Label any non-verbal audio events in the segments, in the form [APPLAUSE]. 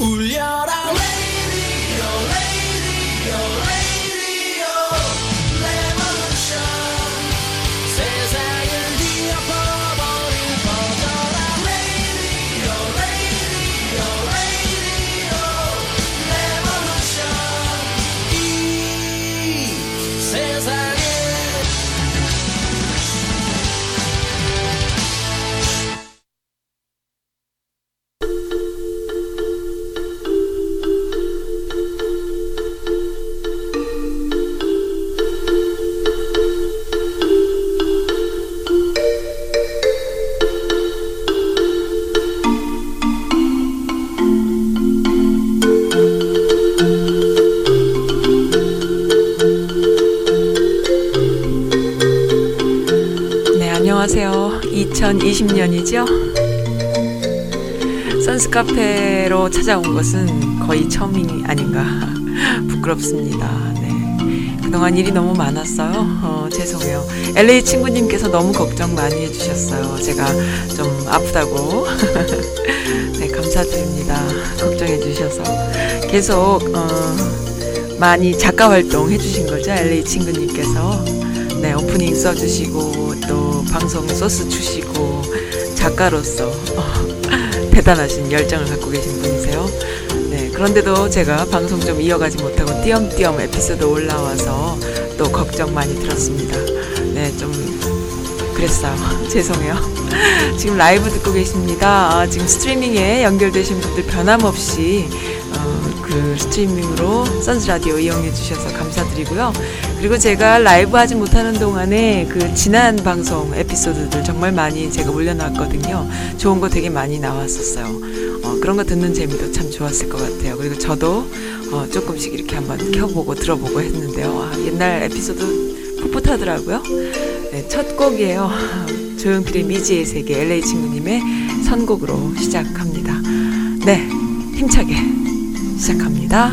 울 카페로 찾아온 것은 거의 처음이 아닌가 [LAUGHS] 부끄럽습니다. 네. 그동안 일이 너무 많았어요. 어, 죄송해요. LA 친구님께서 너무 걱정 많이 해주셨어요. 제가 좀 아프다고. [LAUGHS] 네, 감사드립니다. 걱정해 주셔서. 계속, 어, 많이 작가 활동 해주신 거죠. LA 친구님께서. 네, 오프닝 써주시고, 또 방송 소스 주시고, 작가로서 어, [LAUGHS] 대단하신 열정을 갖고 계신 분이세요. 네, 그런데도 제가 방송 좀 이어가지 못하고 띄엄띄엄 에피소드 올라와서 또 걱정 많이 들었습니다. 네, 좀 그랬어요. [LAUGHS] 죄송해요. [LAUGHS] 지금 라이브 듣고 계십니다. 아, 지금 스트리밍에 연결되신 분들 변함없이 어, 그 스트리밍으로 선즈 라디오 이용해 주셔서 감사드리고요. 그리고 제가 라이브 하지 못하는 동안에 그 지난 방송 에피소드들 정말 많이 제가 올려놨거든요. 좋은 거 되게 많이 나왔었어요. 어, 그런 거 듣는 재미도 참 좋았을 것 같아요. 그리고 저도 어, 조금씩 이렇게 한번 켜보고 들어보고 했는데요. 아, 옛날 에피소드 풋풋하더라고요. 네, 첫 곡이에요. [LAUGHS] 조용필의 미지의 세계 LA 친구님의 선곡으로 시작합니다. 네, 힘차게 시작합니다.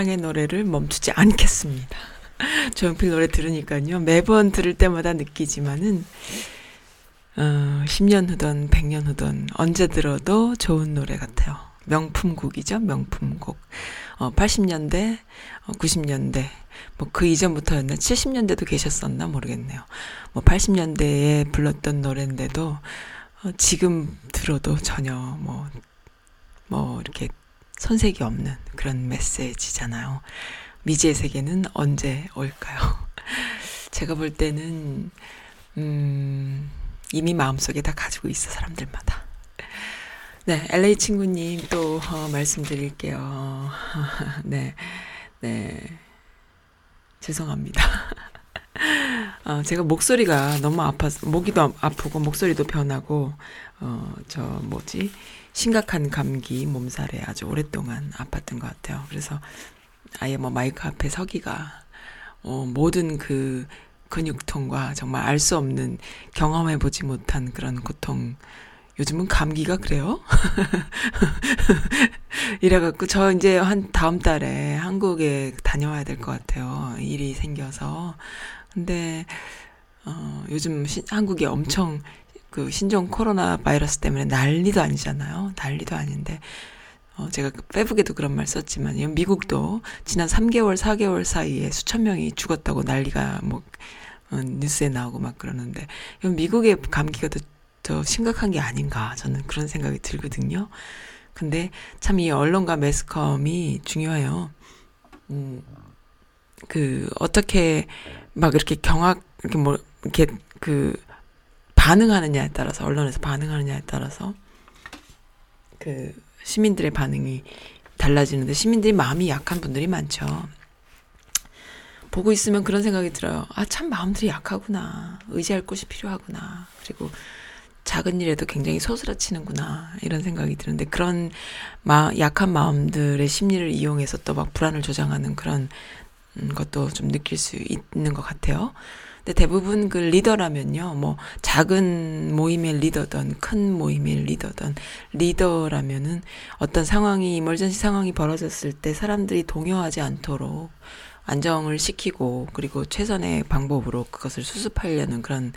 사랑의 노래를 멈추지 않겠습니다. [LAUGHS] 조용필 노래 들으니까요. 매번 들을 때마다 느끼지만은 어, 10년 후든 100년 후든 언제 들어도 좋은 노래 같아요. 명품곡이죠. 명품곡. 어, 80년대, 어, 90년대, 뭐 그 이전부터였나? 70년대도 계셨었나 모르겠네요. 뭐 80년대에 불렀던 노래인데도 어, 지금 들어도 전혀 뭐, 뭐 이렇게 손색이 없는 그런 메시지잖아요. 미지의 세계는 언제 올까요? [LAUGHS] 제가 볼 때는, 음, 이미 마음속에 다 가지고 있어, 사람들마다. 네, LA 친구님 또 어, 말씀드릴게요. [LAUGHS] 네, 네. 죄송합니다. 어, 제가 목소리가 너무 아파서, 목이도 아프고, 목소리도 변하고, 어, 저, 뭐지, 심각한 감기, 몸살에 아주 오랫동안 아팠던 것 같아요. 그래서 아예 뭐 마이크 앞에 서기가, 어, 모든 그 근육통과 정말 알 수 없는 경험해보지 못한 그런 고통, 요즘은 감기가 그래요? [LAUGHS] 이래갖고 저 이제 한 다음 달에 한국에 다녀와야 될 것 같아요. 일이 생겨서. 근데, 어, 요즘 시, 한국이 엄청 그 신종 코로나 바이러스 때문에 난리도 아니잖아요. 난리도 아닌데. 어, 제가 페북에도 그런 말 썼지만, 미국도 지난 3개월, 4개월 사이에 수천 명이 죽었다고 난리가 뭐, 어, 뉴스에 나오고 막 그러는데, 미국의 감기가 더, 더 심각한 게 아닌가, 저는 그런 생각이 들거든요. 근데 참 이 언론과 매스컴이 중요해요. 음, 그, 어떻게 막 이렇게 경악, 이렇게 뭐, 이렇게 그, 반응하느냐에 따라서, 언론에서 반응하느냐에 따라서, 그, 시민들의 반응이 달라지는데, 시민들이 마음이 약한 분들이 많죠. 보고 있으면 그런 생각이 들어요. 아, 참 마음들이 약하구나. 의지할 곳이 필요하구나. 그리고 작은 일에도 굉장히 소스라치는구나. 이런 생각이 드는데, 그런 마, 약한 마음들의 심리를 이용해서 또 막 불안을 조장하는 그런 음, 것도 좀 느낄 수 있는 것 같아요. 근데 대부분 그 리더라면요, 뭐, 작은 모임의 리더든, 큰 모임의 리더든, 리더라면은 어떤 상황이, 이멀전시 상황이 벌어졌을 때 사람들이 동요하지 않도록 안정을 시키고, 그리고 최선의 방법으로 그것을 수습하려는 그런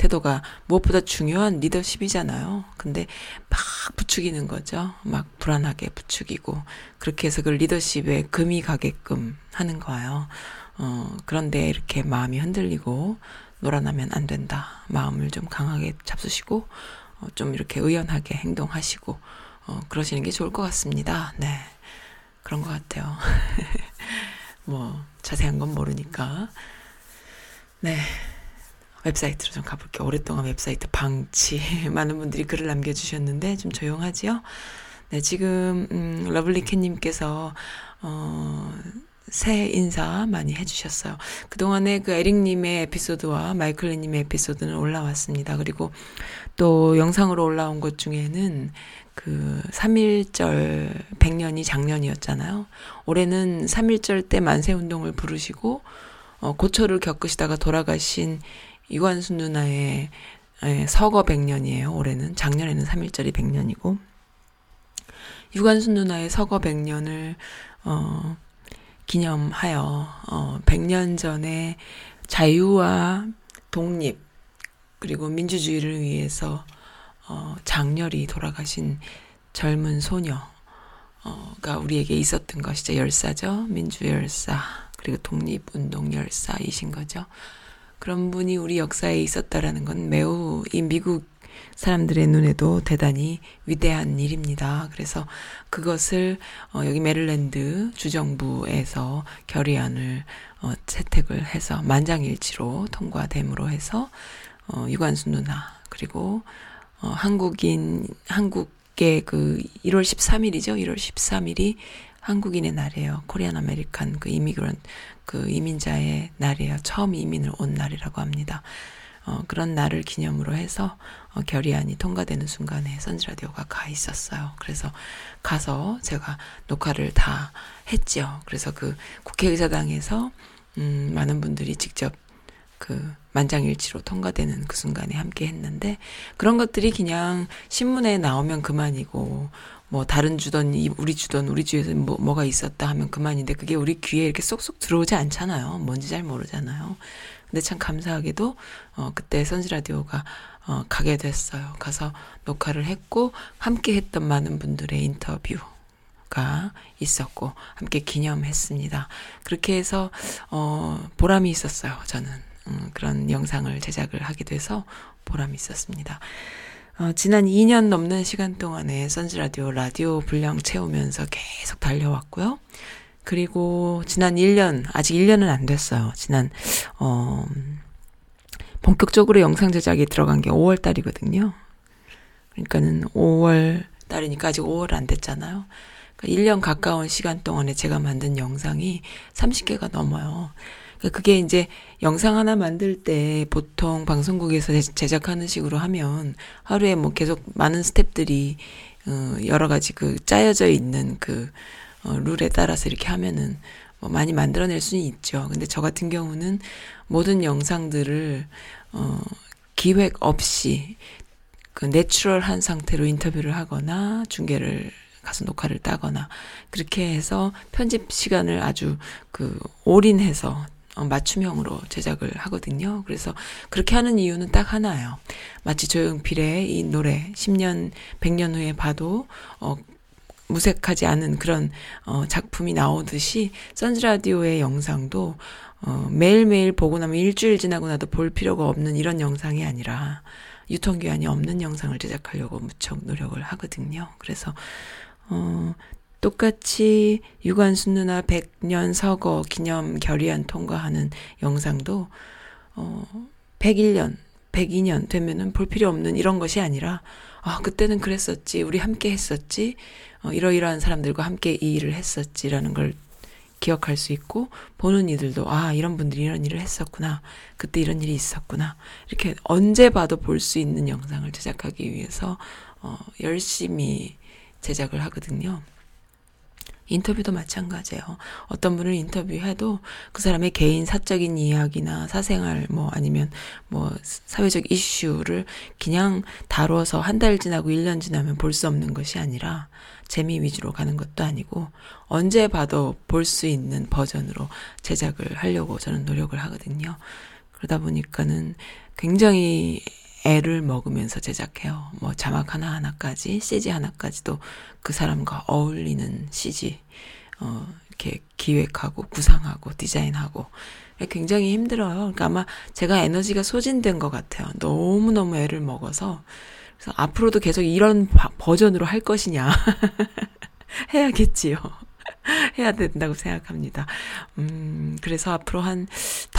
태도가 무엇보다 중요한 리더십이잖아요. 근데 막 부추기는 거죠. 막 불안하게 부추기고, 그렇게 해서 그 리더십에 금이 가게끔 하는 거예요. 어, 그런데 이렇게 마음이 흔들리고 놀아나면 안 된다. 마음을 좀 강하게 잡수시고, 어, 좀 이렇게 의연하게 행동하시고, 어, 그러시는 게 좋을 것 같습니다. 네. 그런 것 같아요. [LAUGHS] 뭐, 자세한 건 모르니까. 네. 웹사이트로 좀 가볼게요. 오랫동안 웹사이트 방치. [LAUGHS] 많은 분들이 글을 남겨주셨는데, 좀 조용하지요? 네, 지금, 음, 러블리캣님께서, 어, 새해 인사 많이 해주셨어요. 그동안에 그 에릭님의 에피소드와 마이클리님의 에피소드는 올라왔습니다. 그리고 또 영상으로 올라온 것 중에는 그 3.1절 100년이 작년이었잖아요. 올해는 3.1절 때 만세 운동을 부르시고, 어, 고초를 겪으시다가 돌아가신 이관순 누나의 예, 서거 100년이에요. 올해는. 작년에는 3.1절이 100년이고. 유관순 누나의 서거 100년을, 어, 기념하여 어 100년 전에 자유와 독립 그리고 민주주의를 위해서 어 장렬히 돌아가신 젊은 소녀가 우리에게 있었던 것이죠. 열사죠. 민주 열사 그리고 독립 운동 열사이신 거죠. 그런 분이 우리 역사에 있었다라는 건 매우 이 미국 사람들의 눈에도 대단히 위대한 일입니다. 그래서 그것을 어, 여기 메릴랜드 주정부에서 결의안을 어, 채택을 해서 만장일치로 통과됨으로 해서 어, 유관순 누나 그리고 어, 한국인 한국의 그 1월 13일이죠. 1월 13일이 한국인의 날이에요. Korean American 그 immigrant 그 이민자의 날이에요. 처음 이민을 온 날이라고 합니다. 어, 그런 날을 기념으로 해서 어, 결의안이 통과되는 순간에 선즈라디오가 가 있었어요. 그래서 가서 제가 녹화를 다 했죠. 그래서 그 국회의사당에서 음, 많은 분들이 직접 그 만장일치로 통과되는 그 순간에 함께 했는데 그런 것들이 그냥 신문에 나오면 그만이고 뭐 다른 주던 우리 주던 우리 주에서 뭐 뭐가 있었다 하면 그만인데 그게 우리 귀에 이렇게 쏙쏙 들어오지 않잖아요. 뭔지 잘 모르잖아요. 근데 참 감사하게도 어 그때 선지 라디오가 어 가게 됐어요. 가서 녹화를 했고 함께 했던 많은 분들의 인터뷰 가 있었고 함께 기념했습니다. 그렇게 해서 어 보람이 있었어요. 저는 음, 그런 영상을 제작을 하게 돼서 보람이 있었습니다. 어, 지난 2년 넘는 시간 동안에 선즈 라디오 라디오 분량 채우면서 계속 달려왔고요. 그리고 지난 1년 아직 1년은 안 됐어요. 지난 어 본격적으로 영상 제작이 들어간 게 5월 달이거든요. 그러니까는 5월 달이니까 아직 5월 안 됐잖아요. 1년 그러니까 가까운 시간 동안에 제가 만든 영상이 30개가 넘어요. 그러니까 그게 이제 영상 하나 만들 때 보통 방송국에서 제작하는 식으로 하면 하루에 뭐 계속 많은 스탭들이 어 여러 가지 그 짜여져 있는 그 어, 룰에 따라서 이렇게 하면은 뭐 많이 만들어낼 수는 있죠. 근데 저 같은 경우는 모든 영상들을 어 기획 없이 그 내추럴한 상태로 인터뷰를 하거나 중계를 가서 녹화를 따거나 그렇게 해서 편집 시간을 아주 그 올인해서 어, 맞춤형으로 제작을 하거든요. 그래서 그렇게 하는 이유는 딱 하나예요. 마치 조용필의 이 노래 10년, 100년 후에 봐도 어 무색하지 않은 그런 어 작품이 나오듯이 선즈 라디오의 영상도 어 매일매일 보고 나면 일주일 지나고 나도 볼 필요가 없는 이런 영상이 아니라 유통기한이 없는 영상을 제작하려고 무척 노력을 하거든요. 그래서 어, 똑같이 유관순 누나 100년 서거 기념 결의안 통과하는 영상도 어 101년, 102년 되면은 볼 필요 없는 이런 것이 아니라 아, 그때는 그랬었지. 우리 함께 했었지. 어, 이러이러한 사람들과 함께 이 일을 했었지라는 걸 기억할 수 있고 보는 이들도 아, 이런 분들이 이런 일을 했었구나. 그때 이런 일이 있었구나. 이렇게 언제 봐도 볼 수 있는 영상을 제작하기 위해서 어 열심히 제작을 하거든요. 인터뷰도 마찬가지예요. 어떤 분을 인터뷰해도 그 사람의 개인 사적인 이야기나 사생활 뭐 아니면 뭐 사회적 이슈를 그냥 다뤄서 한 달 지나고 1년 지나면 볼 수 없는 것이 아니라 재미 위주로 가는 것도 아니고 언제 봐도 볼 수 있는 버전으로 제작을 하려고 저는 노력을 하거든요. 그러다 보니까는 굉장히 애를 먹으면서 제작해요. 뭐 자막 하나하나까지, CG 하나까지도 그 사람과 어울리는 CG, 어, 이렇게 기획하고, 구상하고, 디자인하고. 굉장히 힘들어요. 그러니까 아마 제가 에너지가 소진된 것 같아요. 너무너무 애를 먹어서. 그래서 앞으로도 계속 이런 버전으로 할 것이냐. [LAUGHS] 해야겠지요. [LAUGHS] 해야 된다고 생각합니다. 음, 그래서 앞으로 한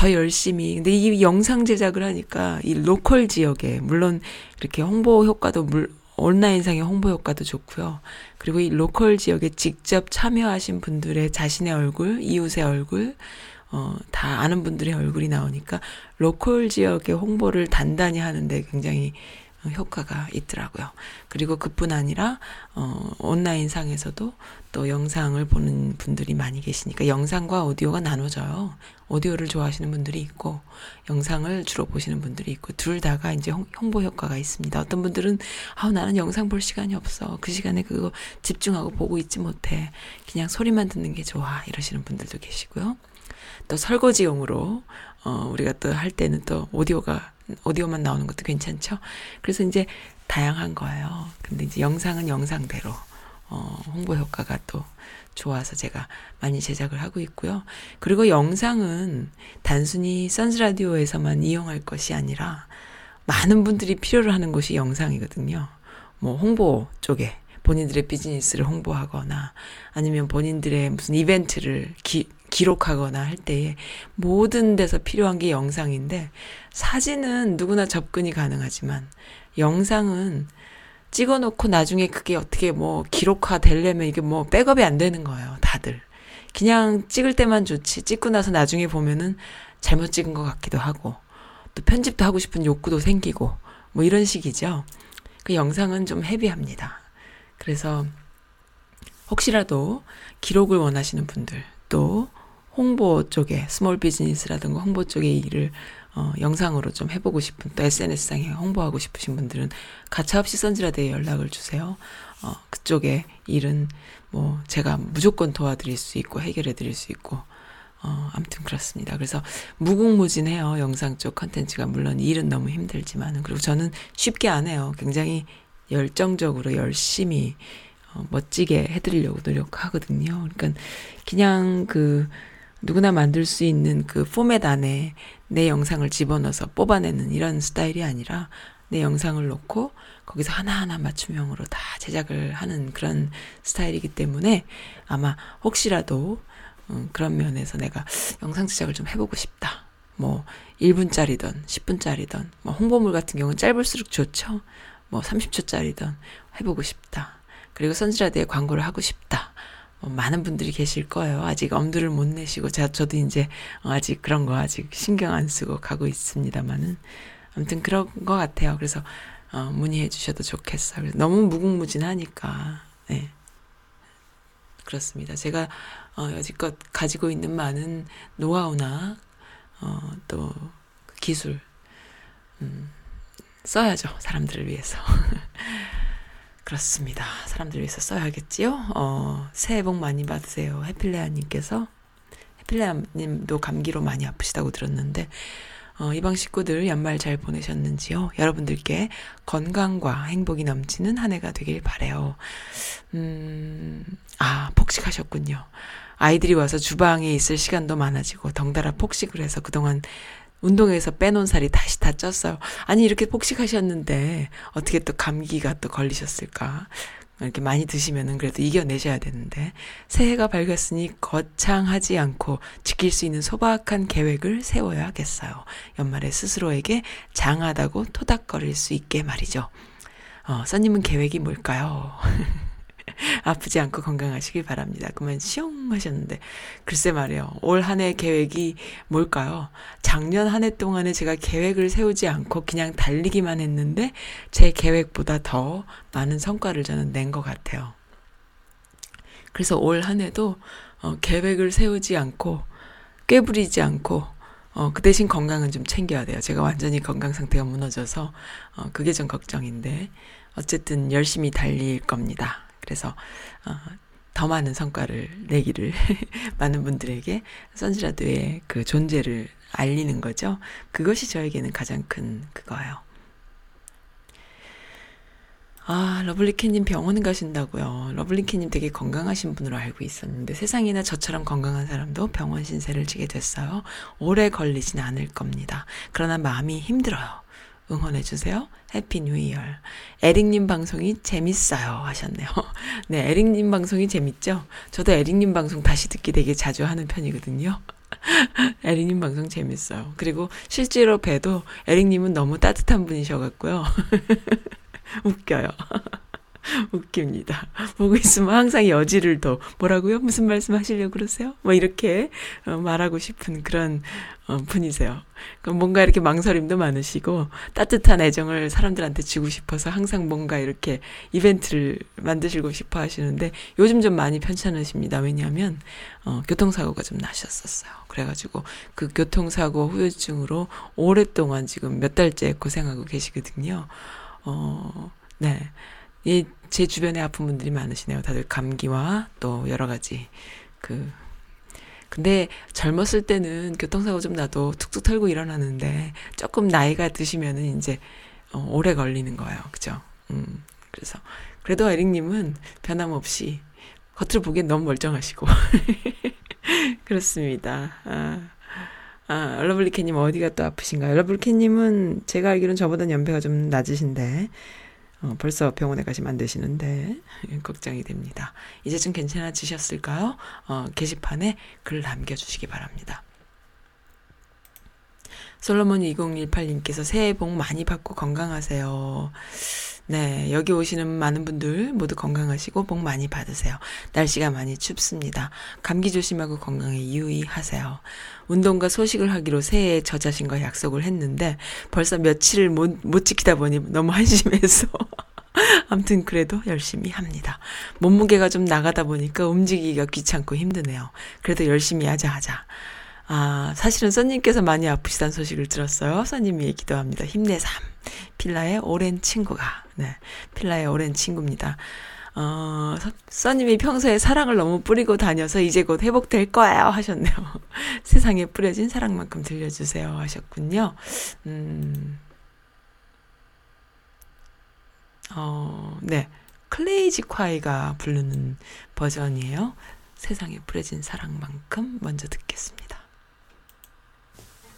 더 열심히. 근데 이 영상 제작을 하니까 이 local 지역에, 물론 이렇게 홍보 효과도 물, 온라인상의 홍보 효과도 좋고요. 그리고 이 local 지역에 직접 참여하신 분들의 자신의 얼굴, 이웃의 얼굴, 어, 다 아는 분들의 얼굴이 나오니까 local 지역의 홍보를 단단히 하는데 굉장히 효과가 있더라고요. 그리고 그뿐 아니라 어 온라인 상에서도 또 영상을 보는 분들이 많이 계시니까 영상과 오디오가 나눠져요. 오디오를 좋아하시는 분들이 있고 영상을 주로 보시는 분들이 있고 둘 다가 이제 홍보 효과가 있습니다. 어떤 분들은 아 나는 영상 볼 시간이 없어. 그 시간에 그거 집중하고 보고 있지 못해. 그냥 소리만 듣는 게 좋아. 이러시는 분들도 계시고요. 또 설거지용으로 어 우리가 또 할 때는 또 오디오가 오디오만 나오는 것도 괜찮죠. 그래서 이제 다양한 거예요. 근데 이제 영상은 영상대로 어, 홍보 효과가 또 좋아서 제가 많이 제작을 하고 있고요. 그리고 영상은 단순히 선스 라디오에서만 이용할 것이 아니라 많은 분들이 필요로 하는 것이 영상이거든요. 뭐 홍보 쪽에 본인들의 비즈니스를 홍보하거나 아니면 본인들의 무슨 이벤트를 기, 기록하거나 할 때에 모든 데서 필요한 게 영상인데 사진은 누구나 접근이 가능하지만 영상은 찍어 놓고 나중에 그게 어떻게 뭐 기록화 되려면 이게 뭐 백업이 안 되는 거예요. 다들. 그냥 찍을 때만 좋지. 찍고 나서 나중에 보면은 잘못 찍은 것 같기도 하고 또 편집도 하고 싶은 욕구도 생기고 뭐 이런 식이죠. 그 영상은 좀 헤비합니다. 그래서 혹시라도 기록을 원하시는 분들 또 홍보 쪽에 small business라든가 홍보 쪽의 일을 어, 영상으로 좀 해보고 싶은 또 SNS상에 홍보하고 싶으신 분들은 가차없이 선즈라디오에 연락을 주세요. 어, 그쪽에 일은 뭐 제가 무조건 도와드릴 수 있고 해결해 드릴 수 있고 어, 아무튼 그렇습니다. 그래서 무궁무진해요. 영상 쪽 컨텐츠가 물론 일은 너무 힘들지만은 그리고 저는 쉽게 안 해요. 굉장히 열정적으로 열심히 어, 멋지게 해드리려고 노력하거든요. 그러니까 그냥 그 누구나 만들 수 있는 그 포맷 안에 내 영상을 집어넣어서 뽑아내는 이런 스타일이 아니라 내 영상을 놓고 거기서 하나하나 맞춤형으로 다 제작을 하는 그런 스타일이기 때문에 아마 혹시라도 음, 그런 면에서 내가 영상 제작을 좀 해보고 싶다. 뭐 1분짜리든 10분짜리든 뭐 홍보물 같은 경우는 짧을수록 좋죠. 뭐 30초짜리든 해보고 싶다. 그리고 선지라드에 광고를 하고 싶다. 뭐 많은 분들이 계실 거예요. 아직 엄두를 못 내시고 제가 저도 이제 아직 그런 거 아직 신경 안 쓰고 가고 있습니다만은 아무튼 그런 것 같아요. 그래서 어, 문의해 주셔도 좋겠어요. 너무 무궁무진하니까 네. 그렇습니다. 제가 어, 여지껏 가지고 있는 많은 노하우나 어, 또 기술 음, 써야죠. 사람들을 위해서. [LAUGHS] 그렇습니다. 사람들을 위해서 써야겠지요. 어, 새해 복 많이 받으세요. 해필레아님께서 해필레아님도 감기로 많이 아프시다고 들었는데 어, 이방 식구들 연말 잘 보내셨는지요? 여러분들께 건강과 행복이 넘치는 한 해가 되길 바래요. 음, 아, 폭식하셨군요. 아이들이 와서 주방에 있을 시간도 많아지고 덩달아 폭식을 해서 그동안 운동에서 빼놓은 살이 다시 다 쪘어요. 아니, 이렇게 폭식하셨는데 어떻게 또 감기가 또 걸리셨을까? 이렇게 많이 드시면은 그래도 이겨내셔야 되는데 새해가 밝았으니 거창하지 않고 지킬 수 있는 소박한 계획을 세워야겠어요. 연말에 스스로에게 장하다고 토닥거릴 수 있게 말이죠. 어, 써님은 계획이 뭘까요? [LAUGHS] 아프지 않고 건강하시길 바랍니다. 그만 시용 하셨는데 글쎄 말이에요. 올 한 해 계획이 뭘까요? 작년 한 해 동안에 제가 계획을 세우지 않고 그냥 달리기만 했는데 제 계획보다 더 많은 성과를 저는 낸 것 같아요. 그래서 올 한 해도 어, 계획을 세우지 않고 꾀부리지 않고 어, 그 대신 건강은 좀 챙겨야 돼요. 제가 완전히 건강 상태가 무너져서 어, 그게 좀 걱정인데 어쨌든 열심히 달릴 겁니다. 그래서 어, 더 많은 성과를 내기를 [LAUGHS] 많은 분들에게 선지라드의 그 존재를 알리는 거죠. 그것이 저에게는 가장 큰 그거예요. 아, 러블리캣님 병원 가신다고요. 러블리캣님 되게 건강하신 분으로 알고 있었는데 세상에나 저처럼 건강한 사람도 병원 신세를 지게 됐어요. 오래 걸리진 않을 겁니다. 그러나 마음이 힘들어요. 응원해주세요. Happy New Year. 에릭님 방송이 재밌어요. 하셨네요. [LAUGHS] 네, 에릭님 방송이 재밌죠? 저도 에릭님 방송 다시 듣기 되게 자주 하는 편이거든요. [LAUGHS] 에릭님 방송 재밌어요. 그리고 실제로 봬도 에릭님은 너무 따뜻한 분이셔갖고요. [LAUGHS] 웃겨요. [LAUGHS] 웃깁니다. 보고 있으면 항상 여지를 더 뭐라고요? 무슨 말씀 하시려고 그러세요? 뭐 이렇게 어, 말하고 싶은 그런 어, 분이세요. 뭔가 이렇게 망설임도 많으시고 따뜻한 애정을 사람들한테 주고 싶어서 항상 뭔가 이렇게 이벤트를 만드시고 싶어 하시는데 요즘 좀 많이 편찮으십니다. 왜냐하면 어, 교통사고가 좀 나셨었어요. 그래가지고 그 교통사고 후유증으로 오랫동안 지금 몇 달째 고생하고 계시거든요. 어, 네. 예, 제 주변에 아픈 분들이 많으시네요. 다들 감기와 또 여러 가지 그 근데 젊었을 때는 교통사고 좀 나도 툭툭 털고 일어나는데 조금 나이가 드시면은 이제 어, 오래 걸리는 거예요. 그죠? 음. 그래서 그래도 에릭 님은 변함없이 겉으로 보기엔 너무 멀쩡하시고 [LAUGHS] 그렇습니다. 아. 아, 러블리캣님 어디가 또 아프신가요? 러블리캣님은 제가 알기로는 저보다 연배가 좀 낮으신데 어, 벌써 병원에 가시면 안 되시는데 [LAUGHS] 걱정이 됩니다. 이제 좀 괜찮아지셨을까요? 어, 게시판에 글 남겨주시기 바랍니다. 솔로몬 2018님께서 새해 복 많이 받고 건강하세요. 네, 여기 오시는 많은 분들 모두 건강하시고 복 많이 받으세요. 날씨가 많이 춥습니다. 감기 조심하고 건강에 유의하세요. 운동과 소식을 하기로 새해에 저 자신과 약속을 했는데 벌써 며칠을 못, 못 지키다 보니 너무 [LAUGHS] 한심해서 [LAUGHS] 아무튼 그래도 열심히 합니다. 몸무게가 좀 나가다 보니까 움직이기가 귀찮고 힘드네요. 그래도 열심히 하자 하자. 아, 사실은 써님께서 많이 아프시다는 소식을 들었어요. 써님이 기도합니다. 힘내삼. 필라의 오랜 친구가. 네. 필라의 오랜 친구입니다. 어, 써님이 평소에 사랑을 너무 뿌리고 다녀서 이제 곧 회복될 거예요 하셨네요. [LAUGHS] 세상에 뿌려진 사랑만큼 들려주세요 하셨군요. 음, 어, 네. 클레이지 콰이가 부르는 버전이에요. 세상에 뿌려진 사랑만큼 먼저 듣겠습니다.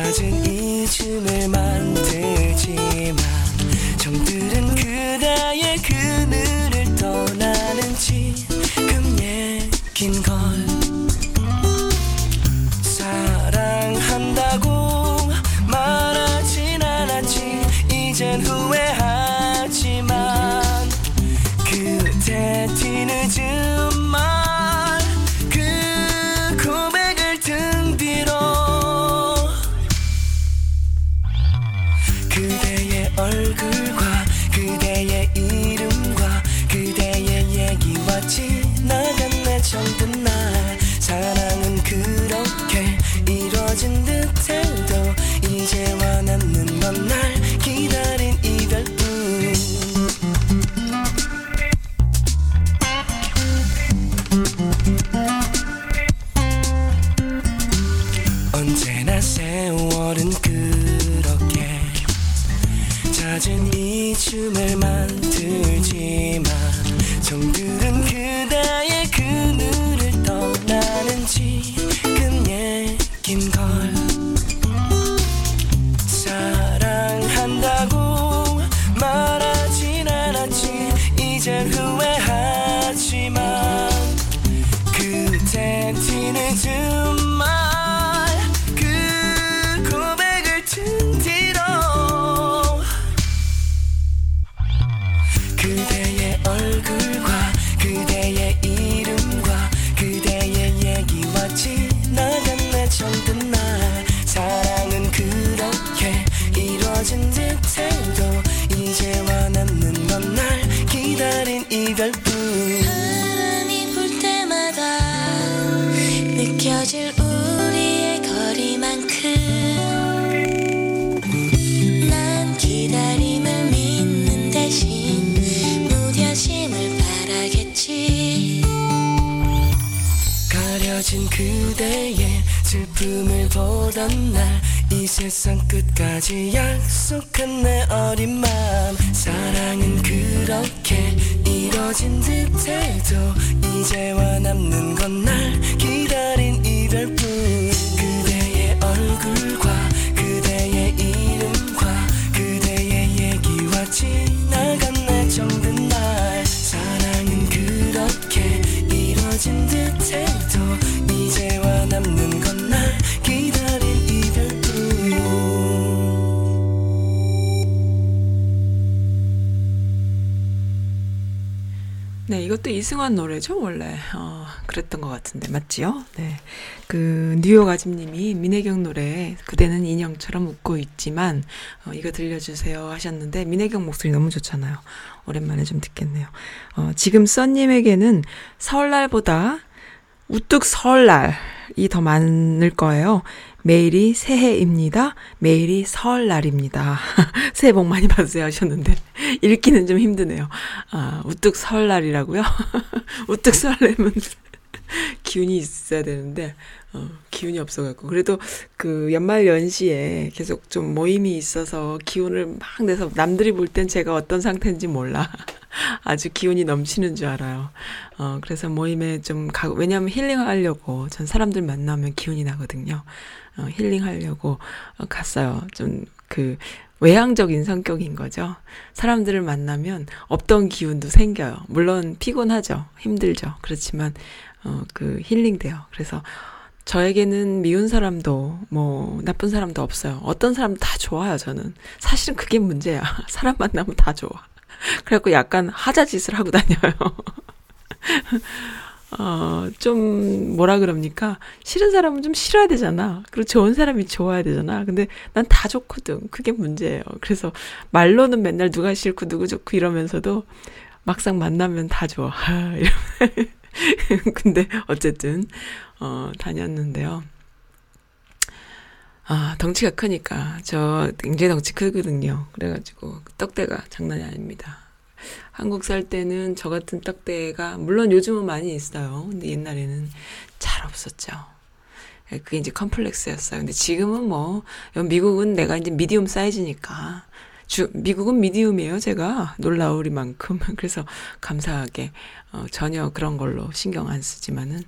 잦은 잊음을 만들지만 정들은 그대의 그늘을 떠나는 지금 얘긴 걸 이승환 노래죠, 원래. 어, 그랬던 것 같은데, 맞지요? 네. 그, 뉴욕 아집님이 민혜경 노래, 그대는 인형처럼 웃고 있지만, 어, 이거 들려주세요 하셨는데, 민혜경 목소리 너무 좋잖아요. 오랜만에 좀 듣겠네요. 어, 지금 써님에게는 설날보다 우뚝 설날이 더 많을 거예요. 매일이 새해입니다. 매일이 설날입니다. [LAUGHS] 새해 복 많이 받으세요 하셨는데 [LAUGHS] 읽기는 좀 힘드네요. 아, 우뚝 설날이라고요? [LAUGHS] 우뚝 설레면 기운이 있어야 되는데 어, 기운이 없어갖고 그래도 그 연말 연시에 계속 좀 모임이 있어서 기운을 막 내서 남들이 볼 땐 제가 어떤 상태인지 몰라 아주 기운이 넘치는 줄 알아요. 어 그래서 모임에 좀 가고 왜냐하면 힐링하려고 전 사람들 만나면 기운이 나거든요. 어, 힐링하려고 어, 갔어요. 좀 그 외향적인 성격인 거죠. 사람들을 만나면 없던 기운도 생겨요. 물론 피곤하죠. 힘들죠. 그렇지만 어, 그 힐링돼요. 그래서 저에게는 미운 사람도 뭐 나쁜 사람도 없어요. 어떤 사람 다 좋아요, 저는. 사실은 그게 문제야. [LAUGHS] 사람 만나면 다 좋아. 그래갖고 약간 하자짓을 하고 다녀요. [LAUGHS] 어, 좀, 뭐라 그럽니까? 싫은 사람은 좀 싫어야 되잖아. 그리고 좋은 사람이 좋아야 되잖아. 근데 난 다 좋거든. 그게 문제예요. 그래서 말로는 맨날 누가 싫고 누구 좋고 이러면서도 막상 만나면 다 좋아. [LAUGHS] 근데 어쨌든, 어, 다녔는데요. 아, 덩치가 크니까. 저 굉장히 덩치 크거든요. 그래가지고, 떡대가 장난이 아닙니다. 한국 살 때는 저 같은 떡대가, 물론 요즘은 많이 있어요. 근데 옛날에는 잘 없었죠. 예, 그게 이제 컴플렉스였어요. 근데 지금은 뭐, 미국은 내가 이제 미디움 사이즈니까, 주, 미국은 미디움이에요, 제가. 놀라우리만큼. [LAUGHS] 그래서 감사하게, 어, 전혀 그런 걸로 신경 안 쓰지만은,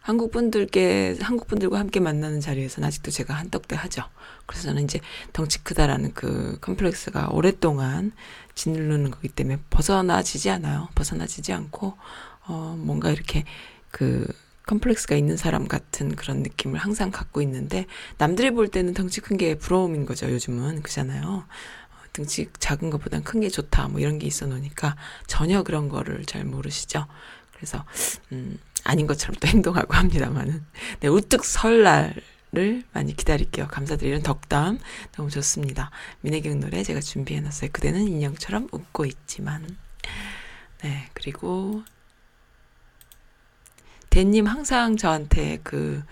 한국 분들께 한국 분들과 함께 만나는 자리에서는 아직도 제가 한떡대 하죠. 그래서 저는 이제 덩치 크다라는 그 컴플렉스가 오랫동안 짓누르는 거기 때문에 벗어나지지 않아요. 벗어나지지 않고 어 뭔가 이렇게 그 컴플렉스가 있는 사람 같은 그런 느낌을 항상 갖고 있는데 남들이 볼 때는 덩치 큰 게 부러움인 거죠. 요즘은 그잖아요. 어, 덩치 작은 것보단 큰 게 좋다 뭐 이런 게 있어 놓으니까 전혀 그런 거를 잘 모르시죠. 그래서 음 아닌 것처럼 또 [LAUGHS] 행동하고 합니다만은. 네, 우뚝 설날 을 많이 기다릴게요. 감사드리는 덕담. 너무 좋습니다. 민혜경 노래 제가 준비해놨어요. 그대는 인형처럼 웃고 있지만. 네, 그리고, 대님 항상 저한테 그,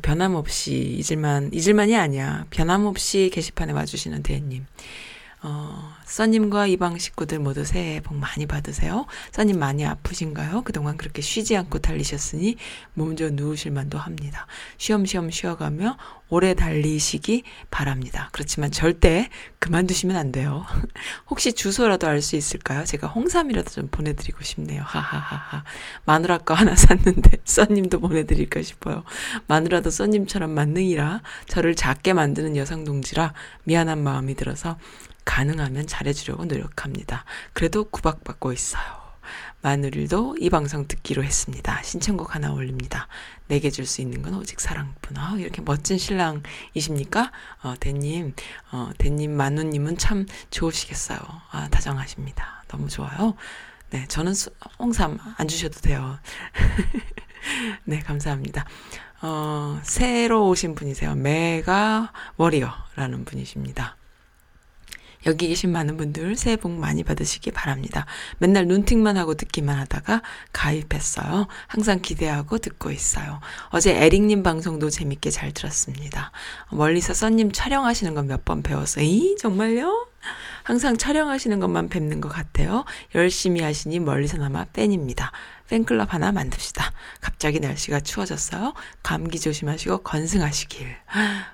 변함없이 잊을만, 잊을만이 아니야. 변함없이 게시판에 와주시는 대님. 어, 써님과 이방 식구들 모두 새해 복 많이 받으세요. 써님 많이 아프신가요? 그동안 그렇게 쉬지 않고 달리셨으니 몸좀 누우실 만도 합니다. 쉬엄쉬엄 쉬어가며 오래 달리시기 바랍니다. 그렇지만 절대 그만두시면 안 돼요. [LAUGHS] 혹시 주소라도 알 수 있을까요? 제가 홍삼이라도 좀 보내드리고 싶네요. 하하하하. 마누라 거 하나 샀는데 [LAUGHS] 써님도 보내드릴까 싶어요. 마누라도 써님처럼 만능이라 저를 작게 만드는 여성 동지라 미안한 마음이 들어서 가능하면 잘해주려고 노력합니다. 그래도 구박받고 있어요. 마누리도 이 방송 듣기로 했습니다. 신청곡 하나 올립니다. 내게 줄 수 있는 건 오직 사랑뿐. 아, 이렇게 멋진 신랑이십니까? 어, 대님, 어, 대님, 마누님은 참 좋으시겠어요. 아, 다정하십니다. 너무 좋아요. 네, 저는 수, 홍삼 안 주셔도 돼요. [LAUGHS] 네, 감사합니다. 어, 새로 오신 분이세요. 메가 워리어라는 분이십니다. 여기 계신 많은 분들 새해 복 많이 받으시기 바랍니다. 맨날 눈팅만 하고 듣기만 하다가 가입했어요. 항상 기대하고 듣고 있어요. 어제 에릭님 방송도 재밌게 잘 들었습니다. 멀리서 써님 촬영하시는 건 몇 번 배웠어요. 이 정말요? 항상 촬영하시는 것만 뵙는 것 같아요. 열심히 하시니 멀리서나마 팬입니다. 팬클럽 하나 만듭시다. 갑자기 날씨가 추워졌어요. 감기 조심하시고 건승하시길.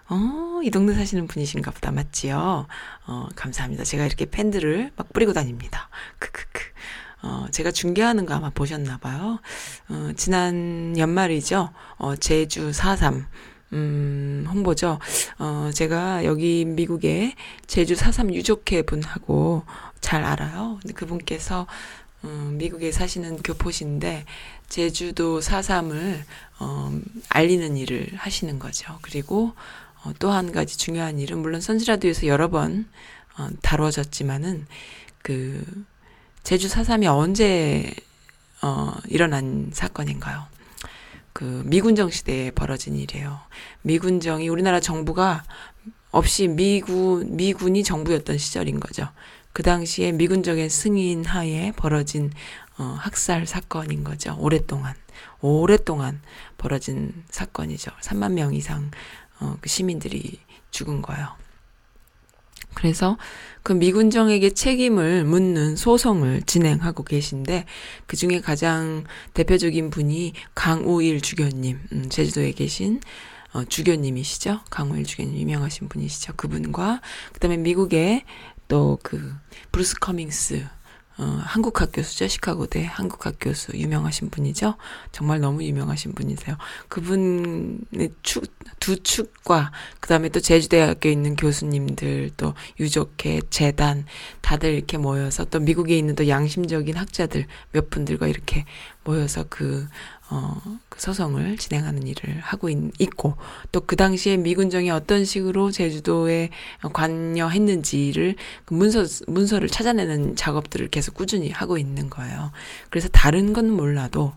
어, 이 동네 사시는 분이신가 보다. 맞지요? 어, 감사합니다. 제가 이렇게 팬들을 막 뿌리고 다닙니다. 크크크. 어, 제가 중계하는 거 아마 보셨나 봐요. 어, 지난 연말이죠. 어, 제주 4.3. 음, 홍보죠. 어, 제가 여기 미국에 제주 4.3 유족회 분하고 잘 알아요. 근데 그분께서 어, 미국에 사시는 교포신데 제주도 4.3을 어, 알리는 일을 하시는 거죠. 그리고 어, 또 한 가지 중요한 일은 물론 선지라도에서 여러 번 어, 다뤄졌지만은 그 제주 4.3이 언제 어, 일어난 사건인가요? 그 미군정 시대에 벌어진 일이에요. 미군정이 우리나라 정부가 없이 미군 미군이 정부였던 시절인 거죠. 그 당시에 미군적의 승인 하에 벌어진 어, 학살 사건인 거죠. 오랫동안 오랫동안 벌어진 사건이죠. 3만 명 이상 어, 그 시민들이 죽은 거예요. 그래서 그 미군정에게 책임을 묻는 소송을 진행하고 계신데 그 중에 가장 대표적인 분이 강우일 주교님, 음, 제주도에 계신 어, 주교님이시죠. 강우일 주교님 유명하신 분이시죠. 그분과 그다음에 미국의 또 그 브루스 커밍스 어, 한국학 교수죠. 시카고대 한국학 교수 유명하신 분이죠. 정말 너무 유명하신 분이세요. 그분의 축, 두 축과 그다음에 또 제주대학교에 있는 교수님들 또 유족회 재단 다들 이렇게 모여서 또 미국에 있는 또 양심적인 학자들 몇 분들과 이렇게 모여서 그 어, 그 소송을 진행하는 일을 하고 있, 있고 또 그 당시에 미군정이 어떤 식으로 제주도에 관여했는지를 그 문서 문서를 찾아내는 작업들을 계속 꾸준히 하고 있는 거예요. 그래서 다른 건 몰라도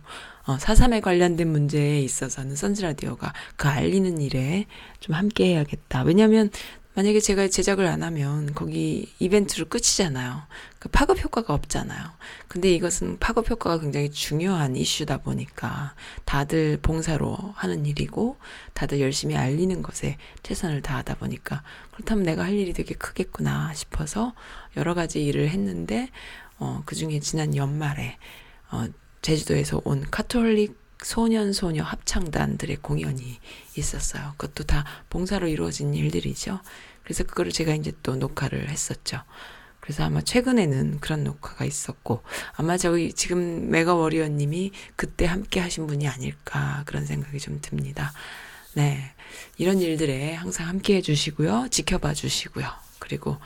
어, 사삼에 관련된 문제에 있어서는 선즈라디오가 그 알리는 일에 좀 함께 해야겠다. 왜냐하면 만약에 제가 제작을 안 하면 거기 이벤트로 끝이잖아요. 그 파급 효과가 없잖아요. 근데 이것은 파급 효과가 굉장히 중요한 이슈다 보니까 다들 봉사로 하는 일이고 다들 열심히 알리는 것에 최선을 다하다 보니까 그렇다면 내가 할 일이 되게 크겠구나 싶어서 여러 가지 일을 했는데 어, 그 중에 지난 연말에 어, 제주도에서 온 카톨릭 소년 소녀 합창단들의 공연이 있었어요. 그것도 다 봉사로 이루어진 일들이죠. 그래서 그거를 제가 이제 또 녹화를 했었죠. 그래서 아마 최근에는 그런 녹화가 있었고 아마 저희 지금 메가 워리어님이 그때 함께 하신 분이 아닐까 그런 생각이 좀 듭니다. 네. 이런 일들에 항상 함께 해주시고요. 지켜봐 주시고요. 그리고,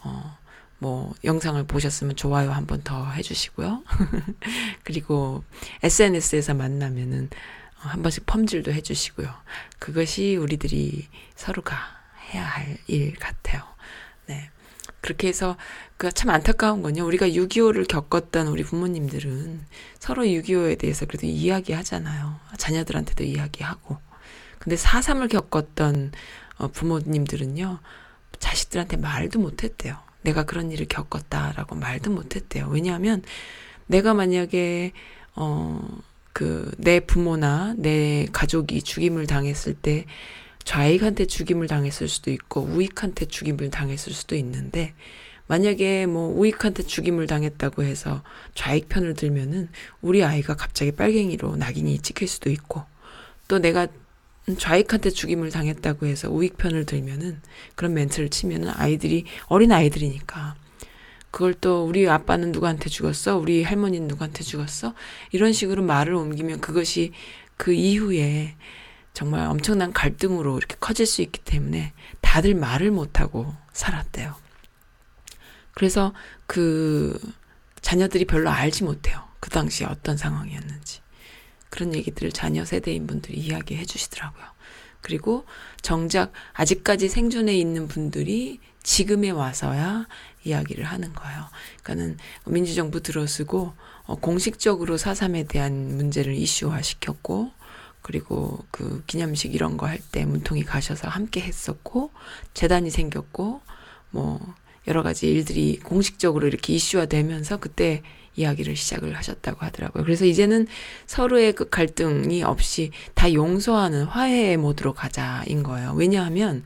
어, 뭐, 영상을 보셨으면 좋아요 한 번 더 해주시고요. [LAUGHS] 그리고 SNS에서 만나면은 한 번씩 펌질도 해주시고요. 그것이 우리들이 서로가 해야 할 일 같아요. 네. 그렇게 해서 그 참 안타까운 건요. 우리가 6.25를 겪었던 우리 부모님들은 서로 6.25에 대해서 그래도 이야기하잖아요. 자녀들한테도 이야기하고. 근데 4.3을 겪었던 어, 부모님들은요. 자식들한테 말도 못했대요. 내가 그런 일을 겪었다라고 말도 못했대요. 왜냐하면 내가 만약에 어 그 내 부모나 내 가족이 죽임을 당했을 때 좌익한테 죽임을 당했을 수도 있고 우익한테 죽임을 당했을 수도 있는데 만약에 뭐 우익한테 죽임을 당했다고 해서 좌익 편을 들면은 우리 아이가 갑자기 빨갱이로 낙인이 찍힐 수도 있고 또 내가 좌익한테 죽임을 당했다고 해서 우익 편을 들면은 그런 멘트를 치면은 아이들이 어린 아이들이니까 그걸 또 우리 아빠는 누구한테 죽었어? 우리 할머니는 누구한테 죽었어? 이런 식으로 말을 옮기면 그것이 그 이후에 정말 엄청난 갈등으로 이렇게 커질 수 있기 때문에 다들 말을 못하고 살았대요. 그래서 그 자녀들이 별로 알지 못해요. 그 당시에 어떤 상황이었는지. 그런 얘기들을 자녀 세대인 분들이 이야기해 주시더라고요. 그리고 정작 아직까지 생존해 있는 분들이 지금에 와서야 이야기를 하는 거예요. 그러니까는 민주정부 들어서고 어, 공식적으로 사삼에 대한 문제를 이슈화 시켰고 그리고 그 기념식 이런 거 할 때 문통이 가셔서 함께 했었고 재단이 생겼고 뭐 여러 가지 일들이 공식적으로 이렇게 이슈화 되면서 그때 이야기를 시작을 하셨다고 하더라고요. 그래서 이제는 서로의 그 갈등이 없이 다 용서하는 화해의 모드로 가자인 거예요. 왜냐하면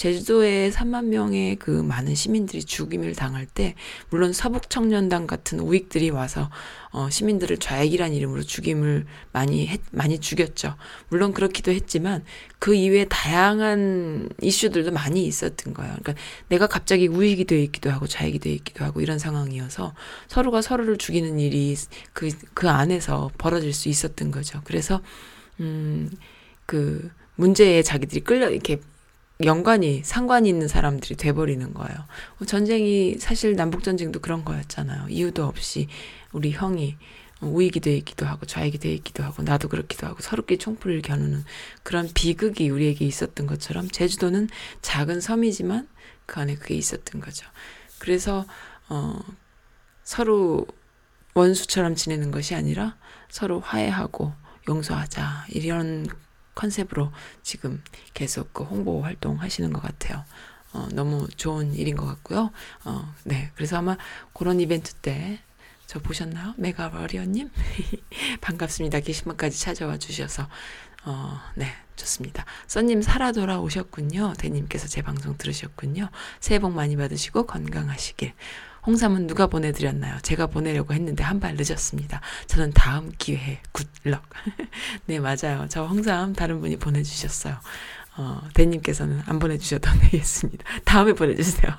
제주도에 3만 명의 그 많은 시민들이 죽임을 당할 때 물론 서북 청년단 같은 우익들이 와서 어 시민들을 좌익이란 이름으로 죽임을 많이 했, 많이 죽였죠. 물론 그렇기도 했지만 그 이외에 다양한 이슈들도 많이 있었던 거예요. 그러니까 내가 갑자기 우익이 되어 있기도 하고 좌익이 되어 있기도 하고 이런 상황이어서 서로가 서로를 죽이는 일이 그, 그 안에서 벌어질 수 있었던 거죠. 그래서, 음, 그, 문제에 자기들이 끌려, 이렇게 연관이 상관이 있는 사람들이 돼버리는 거예요. 전쟁이 사실 남북 전쟁도 그런 거였잖아요. 이유도 없이 우리 형이 우익이 돼 있기도 하고 좌익이 돼 있기도 하고 나도 그렇기도 하고 서로끼리 총불을 겨누는 그런 비극이 우리에게 있었던 것처럼 제주도는 작은 섬이지만 그 안에 그게 있었던 거죠. 그래서 어 서로 원수처럼 지내는 것이 아니라 서로 화해하고 용서하자 이런 컨셉으로 지금 계속 그 홍보 활동 하시는 것 같아요. 어, 너무 좋은 일인 것 같고요. 어, 네. 그래서 아마 그런 이벤트 때 저 보셨나요? 메가버리언님? [LAUGHS] 반갑습니다. 게시판까지 찾아와 주셔서. 어, 네. 좋습니다. 써님 살아 돌아오셨군요. 대님께서 제 방송 들으셨군요. 새해 복 많이 받으시고 건강하시길. 홍삼은 누가 보내드렸나요? 제가 보내려고 했는데 한 발 늦었습니다. 저는 다음 기회에 굿럭. [LAUGHS] 네, 맞아요. 저 홍삼 다른 분이 보내주셨어요. 어, 대님께서는 안 보내주셔도 [LAUGHS] 되겠습니다. 다음에 보내주세요.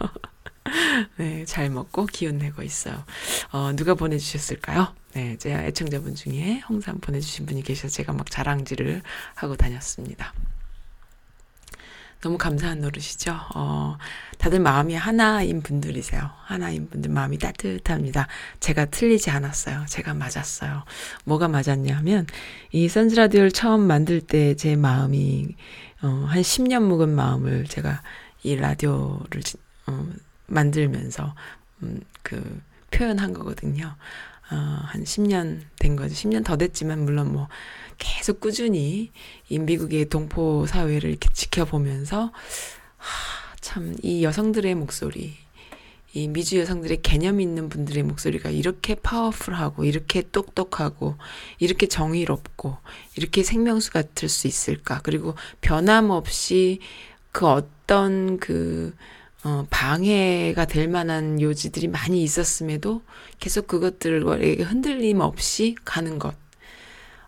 [LAUGHS] 네, 잘 먹고 기운 내고 있어요. 어, 누가 보내주셨을까요? 네, 제 애청자분 중에 홍삼 보내주신 분이 계셔서 제가 막 자랑질을 하고 다녔습니다. 너무 감사한 노릇이죠. 어, 다들 마음이 하나인 분들이세요. 하나인 분들 마음이 따뜻합니다. 제가 틀리지 않았어요. 제가 맞았어요. 뭐가 맞았냐면, 이 선즈라디오를 처음 만들 때 제 마음이, 어, 한 10년 묵은 마음을 제가 이 라디오를, 어, 만들면서, 음, 그, 표현한 거거든요. 어, 한 10년 된 거죠. 10년 더 됐지만, 물론 뭐, 계속 꾸준히 이 미국의 동포 사회를 이렇게 지켜보면서 하, 참이 여성들의 목소리, 이 미주 여성들의 개념 있는 분들의 목소리가 이렇게 파워풀하고 이렇게 똑똑하고 이렇게 정의롭고 이렇게 생명수 같을 수 있을까? 그리고 변함없이 그 어떤 그 어, 방해가 될 만한 요지들이 많이 있었음에도 계속 그것들에게 흔들림 없이 가는 것.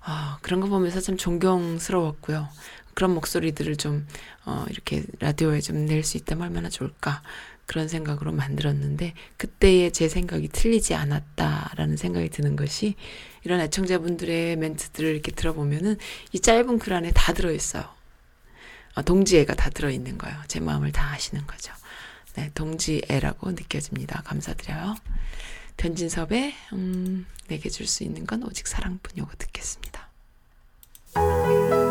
아, 그런 거 보면서 참 존경스러웠고요. 그런 목소리들을 좀, 어, 이렇게 라디오에 좀 낼 수 있다면 얼마나 좋을까. 그런 생각으로 만들었는데, 그때의 제 생각이 틀리지 않았다라는 생각이 드는 것이, 이런 애청자분들의 멘트들을 이렇게 들어보면은, 이 짧은 글 안에 다 들어있어요. 어, 동지애가 다 들어있는 거예요. 제 마음을 다 아시는 거죠. 네, 동지애라고 느껴집니다. 감사드려요. 변진섭의 음, 내게 줄 수 있는 건 오직 사랑뿐 요거 듣겠습니다. 표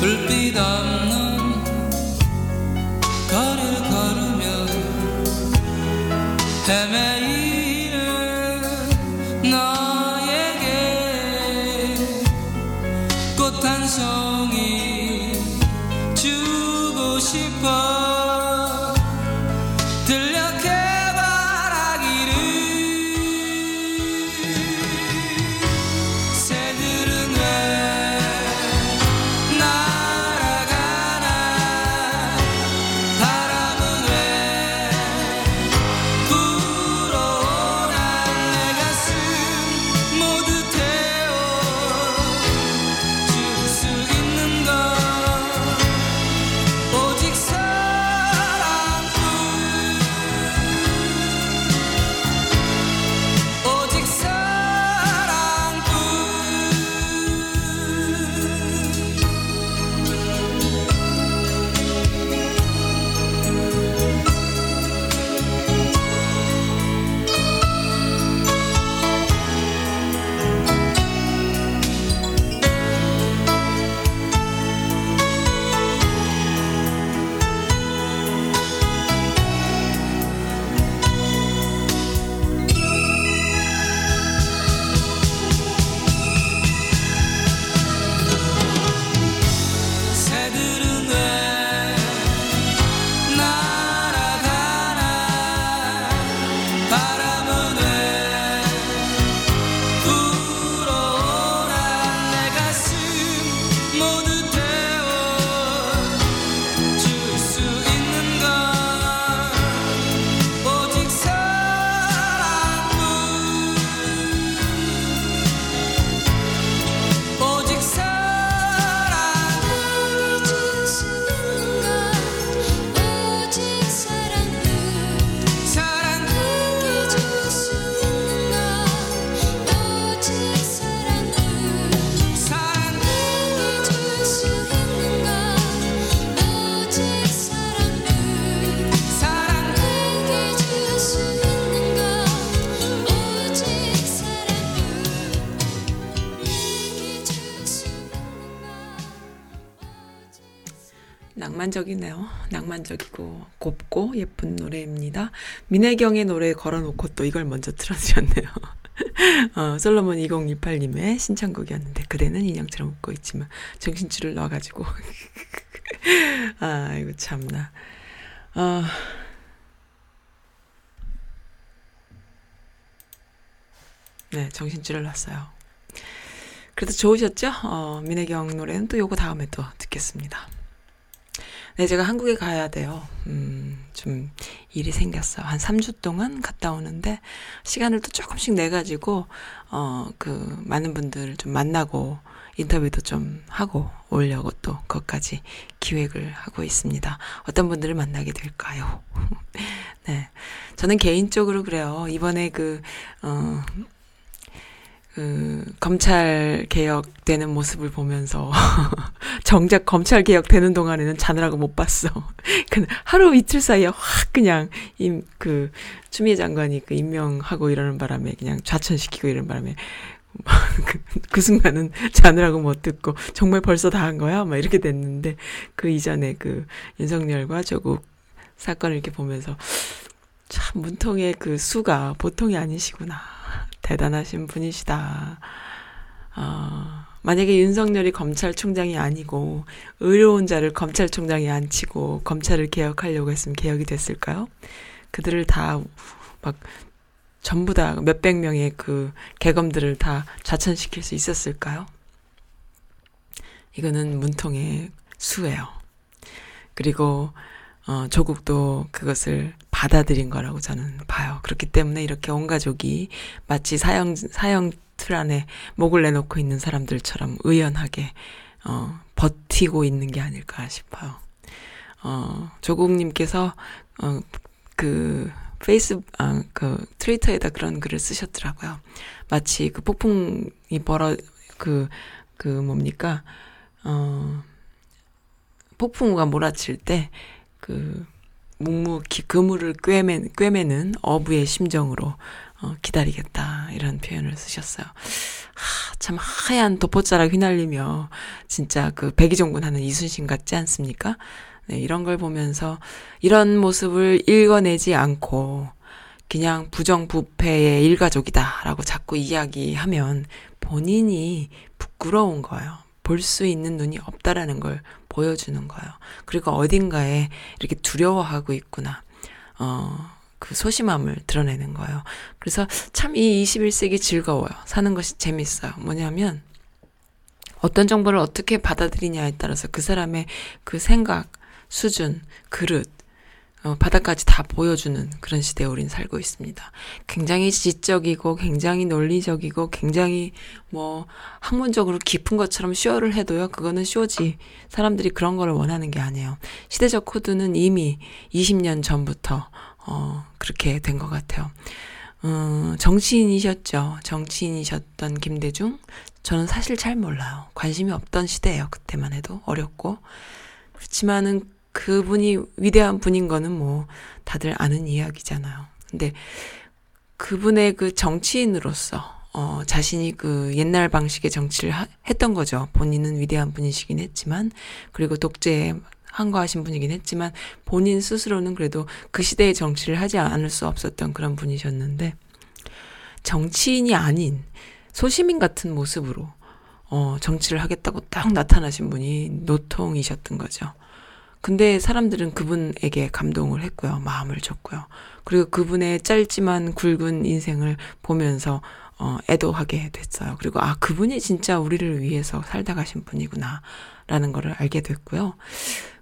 불빛 없는 낭만적이네요. 낭만적이고 곱고 예쁜 노래입니다. 민혜경의 노래 걸어놓고 또 이걸 먼저 틀어주셨네요. [LAUGHS] 어, 솔로몬 2018님의 신청곡이었는데 그대는 인형처럼 웃고 있지만 정신줄을 놔가지고 [LAUGHS] 아 이거 참나 아 네, 정신줄을 놨어요. 그래도 좋으셨죠? 어, 민혜경 노래는 또 요거 다음에 또 듣겠습니다. 네, 제가 한국에 가야 돼요. 음, 좀 일이 생겼어. 한 3주 동안 갔다 오는데, 시간을 또 조금씩 내가지고, 어, 그, 많은 분들 좀 만나고, 인터뷰도 좀 하고 오려고 또 그것까지 기획을 하고 있습니다. 어떤 분들을 만나게 될까요? [LAUGHS] 네. 저는 개인적으로 그래요. 이번에 그, 어, 그 검찰 개혁 되는 모습을 보면서 [LAUGHS] 정작 검찰 개혁 되는 동안에는 자느라고 못 봤어. [LAUGHS] 그 하루 이틀 사이에 확 그냥 임 그 추미애 장관이 그 임명하고 이러는 바람에 그냥 좌천시키고 이러는 바람에 [LAUGHS] 그, 그 순간은 자느라고 못 듣고 정말 벌써 다 한 거야? 막 이렇게 됐는데 그 이전에 그 윤석열과 조국 사건을 이렇게 보면서 참 문통의 그 수가 보통이 아니시구나. 대단하신 분이시다. 어, 만약에 윤석열이 검찰총장이 아니고 의로운 자를 검찰총장에 앉히고 검찰을 개혁하려고 했으면 개혁이 됐을까요? 그들을 다 막 전부 다 몇백 명의 그 개검들을 다 좌천시킬 수 있었을까요? 이거는 문통의 수예요. 그리고 어, 조국도 그것을 받아들인 거라고 저는 봐요. 그렇기 때문에 이렇게 온 가족이 마치 사형, 사형 틀 안에 목을 내놓고 있는 사람들처럼 의연하게, 어, 버티고 있는 게 아닐까 싶어요. 어, 조국님께서, 어, 그, 페이스, 아, 그, 트위터에다 그런 글을 쓰셨더라고요. 마치 그 폭풍이 벌어, 그, 그 뭡니까, 어, 폭풍우가 몰아칠 때, 그 묵묵히 그물을 꿰매, 꿰매는 어부의 심정으로 어, 기다리겠다 이런 표현을 쓰셨어요. 하, 참 하얀 도포자락 휘날리며 진짜 그 백이종군 하는 이순신 같지 않습니까? 네, 이런 걸 보면서 이런 모습을 읽어내지 않고 그냥 부정부패의 일가족이다라고 자꾸 이야기하면 본인이 부끄러운 거예요. 볼 수 있는 눈이 없다라는 걸 보여주는 거예요. 그리고 어딘가에 이렇게 두려워하고 있구나. 어, 그 소심함을 드러내는 거예요. 그래서 참 이 21세기 즐거워요. 사는 것이 재밌어요. 뭐냐면, 어떤 정보를 어떻게 받아들이냐에 따라서 그 사람의 그 생각, 수준, 그릇, 어, 바닥까지 다 보여주는 그런 시대에 우린 살고 있습니다. 굉장히 지적이고, 굉장히 논리적이고, 굉장히 뭐 학문적으로 깊은 것처럼 쇼를 해도요, 그거는 쇼지. 사람들이 그런 거를 원하는 게 아니에요. 시대적 코드는 이미 20년 전부터, 어, 그렇게 된 것 같아요. 어, 정치인이셨죠. 정치인이셨던 김대중. 저는 사실 잘 몰라요. 관심이 없던 시대예요. 그때만 해도. 어렵고. 그렇지만은 그분이 위대한 분인 거는 뭐 다들 아는 이야기잖아요. 근데 그분의 그 정치인으로서 어 자신이 그 옛날 방식의 정치를 하, 했던 거죠. 본인은 위대한 분이시긴 했지만 그리고 독재에 한거하신 분이긴 했지만 본인 스스로는 그래도 그 시대의 정치를 하지 않을 수 없었던 그런 분이셨는데 정치인이 아닌 소시민 같은 모습으로 어 정치를 하겠다고 딱 나타나신 분이 노통이셨던 거죠. 근데 사람들은 그분에게 감동을 했고요. 마음을 줬고요. 그리고 그분의 짧지만 굵은 인생을 보면서 어, 애도하게 됐어요. 그리고 아, 그분이 진짜 우리를 위해서 살다 가신 분이구나. 라는 거를 알게 됐고요.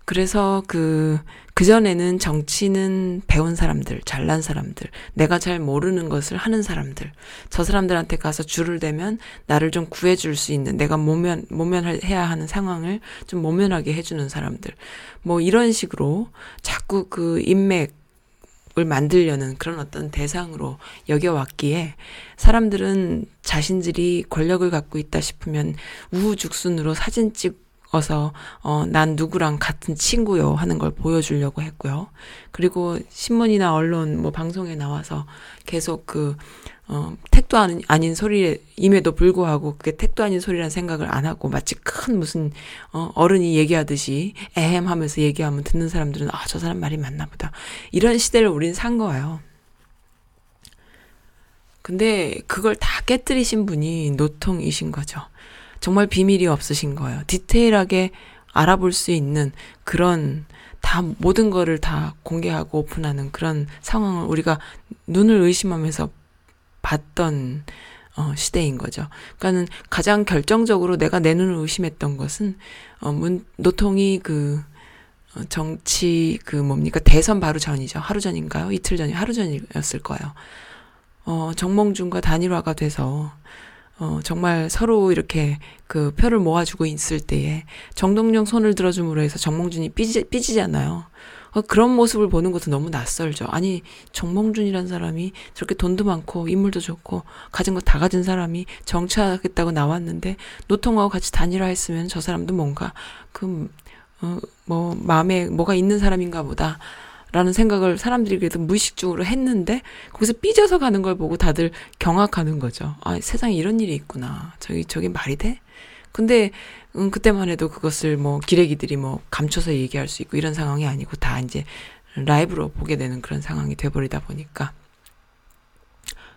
그래서 그, 그전에는 정치는 배운 사람들, 잘난 사람들, 내가 잘 모르는 것을 하는 사람들, 저 사람들한테 가서 줄을 대면 나를 좀 구해줄 수 있는, 내가 모면, 모면해야 하는 상황을 좀 모면하게 해주는 사람들, 뭐 이런 식으로 자꾸 그 인맥, 을 만들려는 그런 어떤 대상으로 여겨왔기에 사람들은 자신들이 권력을 갖고 있다 싶으면 우후죽순으로 사진 찍 어서 어, 난 누구랑 같은 친구요 하는 걸 보여주려고 했고요. 그리고 신문이나 언론 뭐 방송에 나와서 계속 그 어, 택도 아닌, 아닌 소리임에도 불구하고 그게 택도 아닌 소리라는 생각을 안 하고 마치 큰 무슨, 어, 어른이 얘기하듯이 에헴 하면서 얘기하면 듣는 사람들은 아, 저 사람 말이 맞나 보다. 이런 시대를 우린 산 거예요. 근데 그걸 다 깨뜨리신 분이 노통이신 거죠. 정말 비밀이 없으신 거예요. 디테일하게 알아볼 수 있는 그런 다 모든 거를 다 공개하고 오픈하는 그런 상황을 우리가 눈을 의심하면서 봤던 어, 시대인 거죠. 그러니까는 가장 결정적으로 내가 내 눈을 의심했던 것은 어, 문, 노통이 그 어, 정치 그 뭡니까 대선 바로 전이죠. 하루 전인가요? 이틀 전이 하루 전이었을 거예요. 어, 정몽준과 단일화가 돼서 어, 정말 서로 이렇게 그 표를 모아주고 있을 때에 정동영 손을 들어줌으로 해서 정몽준이 삐지, 삐지잖아요. 어, 그런 모습을 보는 것도 너무 낯설죠. 아니, 정몽준이란 사람이 저렇게 돈도 많고 인물도 좋고 가진 거 다 가진 사람이 정치하겠다고 나왔는데 노통하고 같이 단일화 했으면 저 사람도 뭔가 그, 어, 뭐, 마음에 뭐가 있는 사람인가 보다. 라는 생각을 사람들이 그래도 무의식적으로 했는데 거기서 삐져서 가는 걸 보고 다들 경악하는 거죠. 아, 세상에 이런 일이 있구나. 저기 저게 말이 돼? 근데 음, 그때만 해도 그것을 뭐 기레기들이 뭐 감춰서 얘기할 수 있고 이런 상황이 아니고 다 이제 라이브로 보게 되는 그런 상황이 돼버리다 보니까.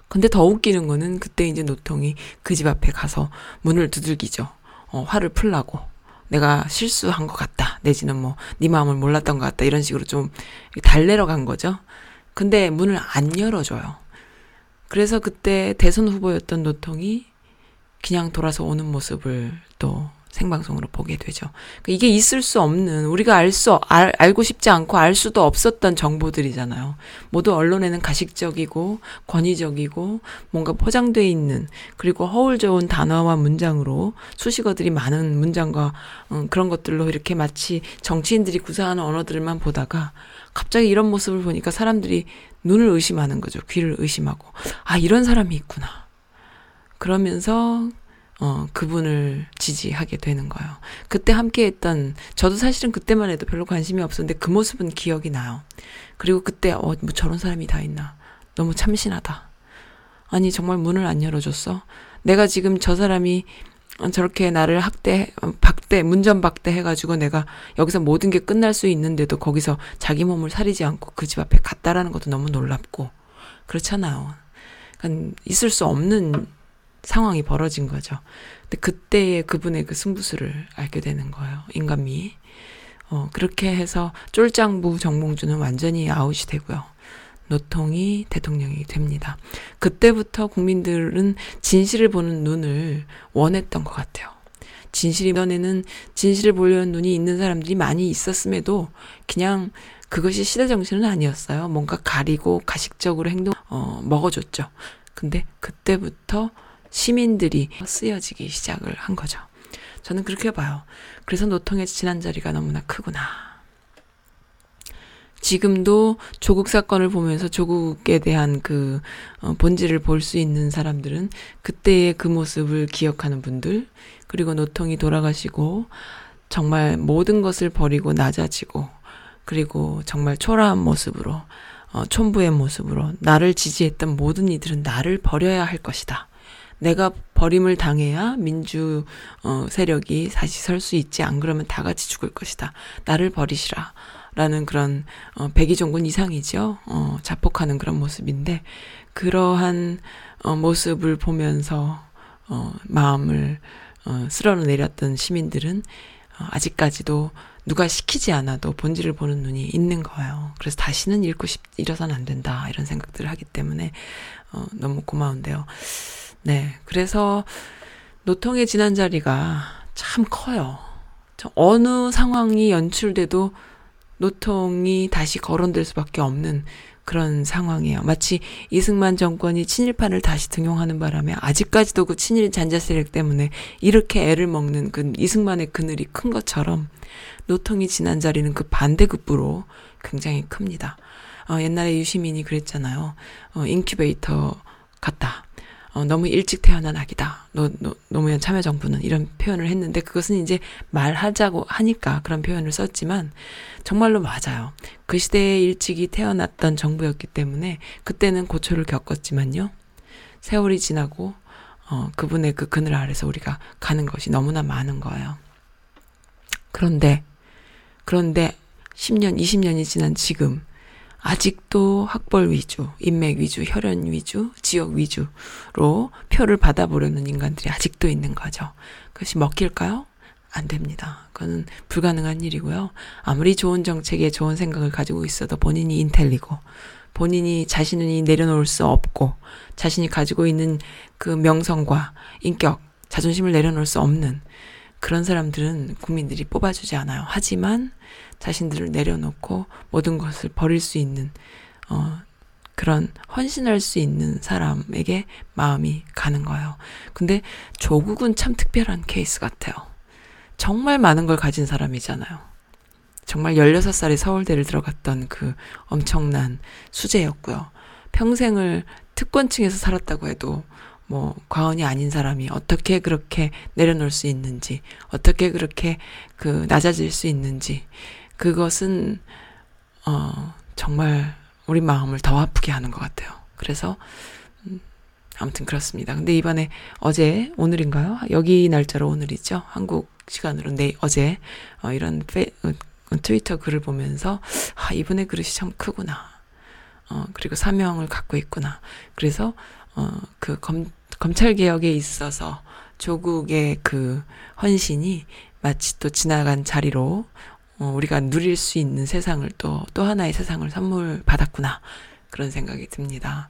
근데 더 웃기는 거는 그때 이제 노통이 그 집 앞에 가서 문을 두들기죠. 어, 화를 풀라고. 내가 실수한 것 같다. 내지는 뭐, 네 마음을 몰랐던 것 같다. 이런 식으로 좀 달래러 간 거죠. 근데 문을 안 열어줘요. 그래서 그때 대선 후보였던 노통이 그냥 돌아서 오는 모습을 또 생방송으로 보게 되죠. 그러니까 이게 있을 수 없는 우리가 알 수 알, 알고 싶지 않고 알 수도 없었던 정보들이잖아요. 모두 언론에는 가식적이고 권위적이고 뭔가 포장돼 있는 그리고 허울 좋은 단어와 문장으로 수식어들이 많은 문장과 음, 그런 것들로 이렇게 마치 정치인들이 구사하는 언어들만 보다가 갑자기 이런 모습을 보니까 사람들이 눈을 의심하는 거죠. 귀를 의심하고 아 이런 사람이 있구나. 그러면서 어, 그분을 지지하게 되는 거예요. 그때 함께 했던, 저도 사실은 그때만 해도 별로 관심이 없었는데 그 모습은 기억이 나요. 그리고 그때, 어, 뭐 저런 사람이 다 있나. 너무 참신하다. 아니, 정말 문을 안 열어줬어? 내가 지금 저 사람이 저렇게 나를 학대, 어, 박대, 문전박대 해가지고 내가 여기서 모든 게 끝날 수 있는데도 거기서 자기 몸을 사리지 않고 그 집 앞에 갔다라는 것도 너무 놀랍고, 그렇잖아요. 그러니까 있을 수 없는 상황이 벌어진 거죠. 근데 그때의 그분의 그 승부수를 알게 되는 거예요. 인간미. 어, 그렇게 해서 쫄장부 정몽주는 완전히 아웃이 되고요. 노통이 대통령이 됩니다. 그때부터 국민들은 진실을 보는 눈을 원했던 것 같아요. 진실이 전에는 진실을 보려는 눈이 있는 사람들이 많이 있었음에도 그냥 그것이 시대 정신은 아니었어요. 뭔가 가리고 가식적으로 행동 어 먹어줬죠. 근데 그때부터 시민들이 쓰여지기 시작을 한 거죠. 저는 그렇게 봐요. 그래서 노통의 지난 자리가 너무나 크구나. 지금도 조국 사건을 보면서 조국에 대한 그 어, 본질을 볼 수 있는 사람들은 그때의 그 모습을 기억하는 분들, 그리고 노통이 돌아가시고 정말 모든 것을 버리고 낮아지고, 그리고 정말 초라한 모습으로, 어, 촌부의 모습으로 나를 지지했던 모든 이들은 나를 버려야 할 것이다. 내가 버림을 당해야 민주 어, 세력이 다시 설 수 있지 안 그러면 다 같이 죽을 것이다. 나를 버리시라. 라는 그런 어, 백이종군 이상이죠. 어, 자폭하는 그런 모습인데 그러한 어, 모습을 보면서 어, 마음을 어, 쓸어내렸던 시민들은 어, 아직까지도 누가 시키지 않아도 본질을 보는 눈이 있는 거예요. 그래서 다시는 잃고 싶, 잃어서는 안 된다. 이런 생각들을 하기 때문에, 어, 너무 고마운데요. 네. 그래서 노통의 지난 자리가 참 커요. 어느 상황이 연출돼도 노통이 다시 거론될 수밖에 없는 그런 상황이에요. 마치 이승만 정권이 친일파를 다시 등용하는 바람에 아직까지도 그 친일 잔자 세력 때문에 이렇게 애를 먹는 그 이승만의 그늘이 큰 것처럼 노통이 지난 자리는 그 반대급부로 굉장히 큽니다. 어, 옛날에 유시민이 그랬잖아요. 어, 인큐베이터 같다. 어, 너무 일찍 태어난 아기다. 노, 노, 노무현 참여정부는 이런 표현을 했는데 그것은 이제 말하자고 하니까 그런 표현을 썼지만 정말로 맞아요. 그 시대에 일찍이 태어났던 정부였기 때문에 그때는 고초를 겪었지만요. 세월이 지나고 어, 그분의 그 그늘 아래서 우리가 가는 것이 너무나 많은 거예요. 그런데 그런데 10년, 20년이 지난 지금 아직도 학벌 위주, 인맥 위주, 혈연 위주, 지역 위주로 표를 받아보려는 인간들이 아직도 있는 거죠. 그것이 먹힐까요? 안 됩니다. 그거는 불가능한 일이고요. 아무리 좋은 정책에 좋은 생각을 가지고 있어도 본인이 인텔리고, 본인이 자신이 내려놓을 수 없고, 자신이 가지고 있는 그 명성과 인격, 자존심을 내려놓을 수 없는 그런 사람들은 국민들이 뽑아주지 않아요. 하지만 자신들을 내려놓고 모든 것을 버릴 수 있는, 어, 그런 헌신할 수 있는 사람에게 마음이 가는 거예요. 근데 조국은 참 특별한 케이스 같아요. 정말 많은 걸 가진 사람이잖아요. 정말 16살에 서울대를 들어갔던 그 엄청난 수재였고요. 평생을 특권층에서 살았다고 해도 뭐 과언이 아닌 사람이 어떻게 그렇게 내려놓을 수 있는지, 어떻게 그렇게 그 낮아질 수 있는지, 그것은 어 정말 우리 마음을 더 아프게 하는 것 같아요. 그래서 음, 아무튼 그렇습니다. 근데 이번에 어제 오늘인가요? 여기 날짜로 오늘이죠. 한국 시간으로 내 어제 어, 이런 페, 어, 트위터 글을 보면서 아 이분의 그릇이 참 크구나. 어 그리고 사명을 갖고 있구나. 그래서 어그 검 검찰 개혁에 있어서 조국의 그 헌신이 마치 또 지나간 자리로 어, 우리가 누릴 수 있는 세상을 또, 또 하나의 세상을 선물 받았구나. 그런 생각이 듭니다.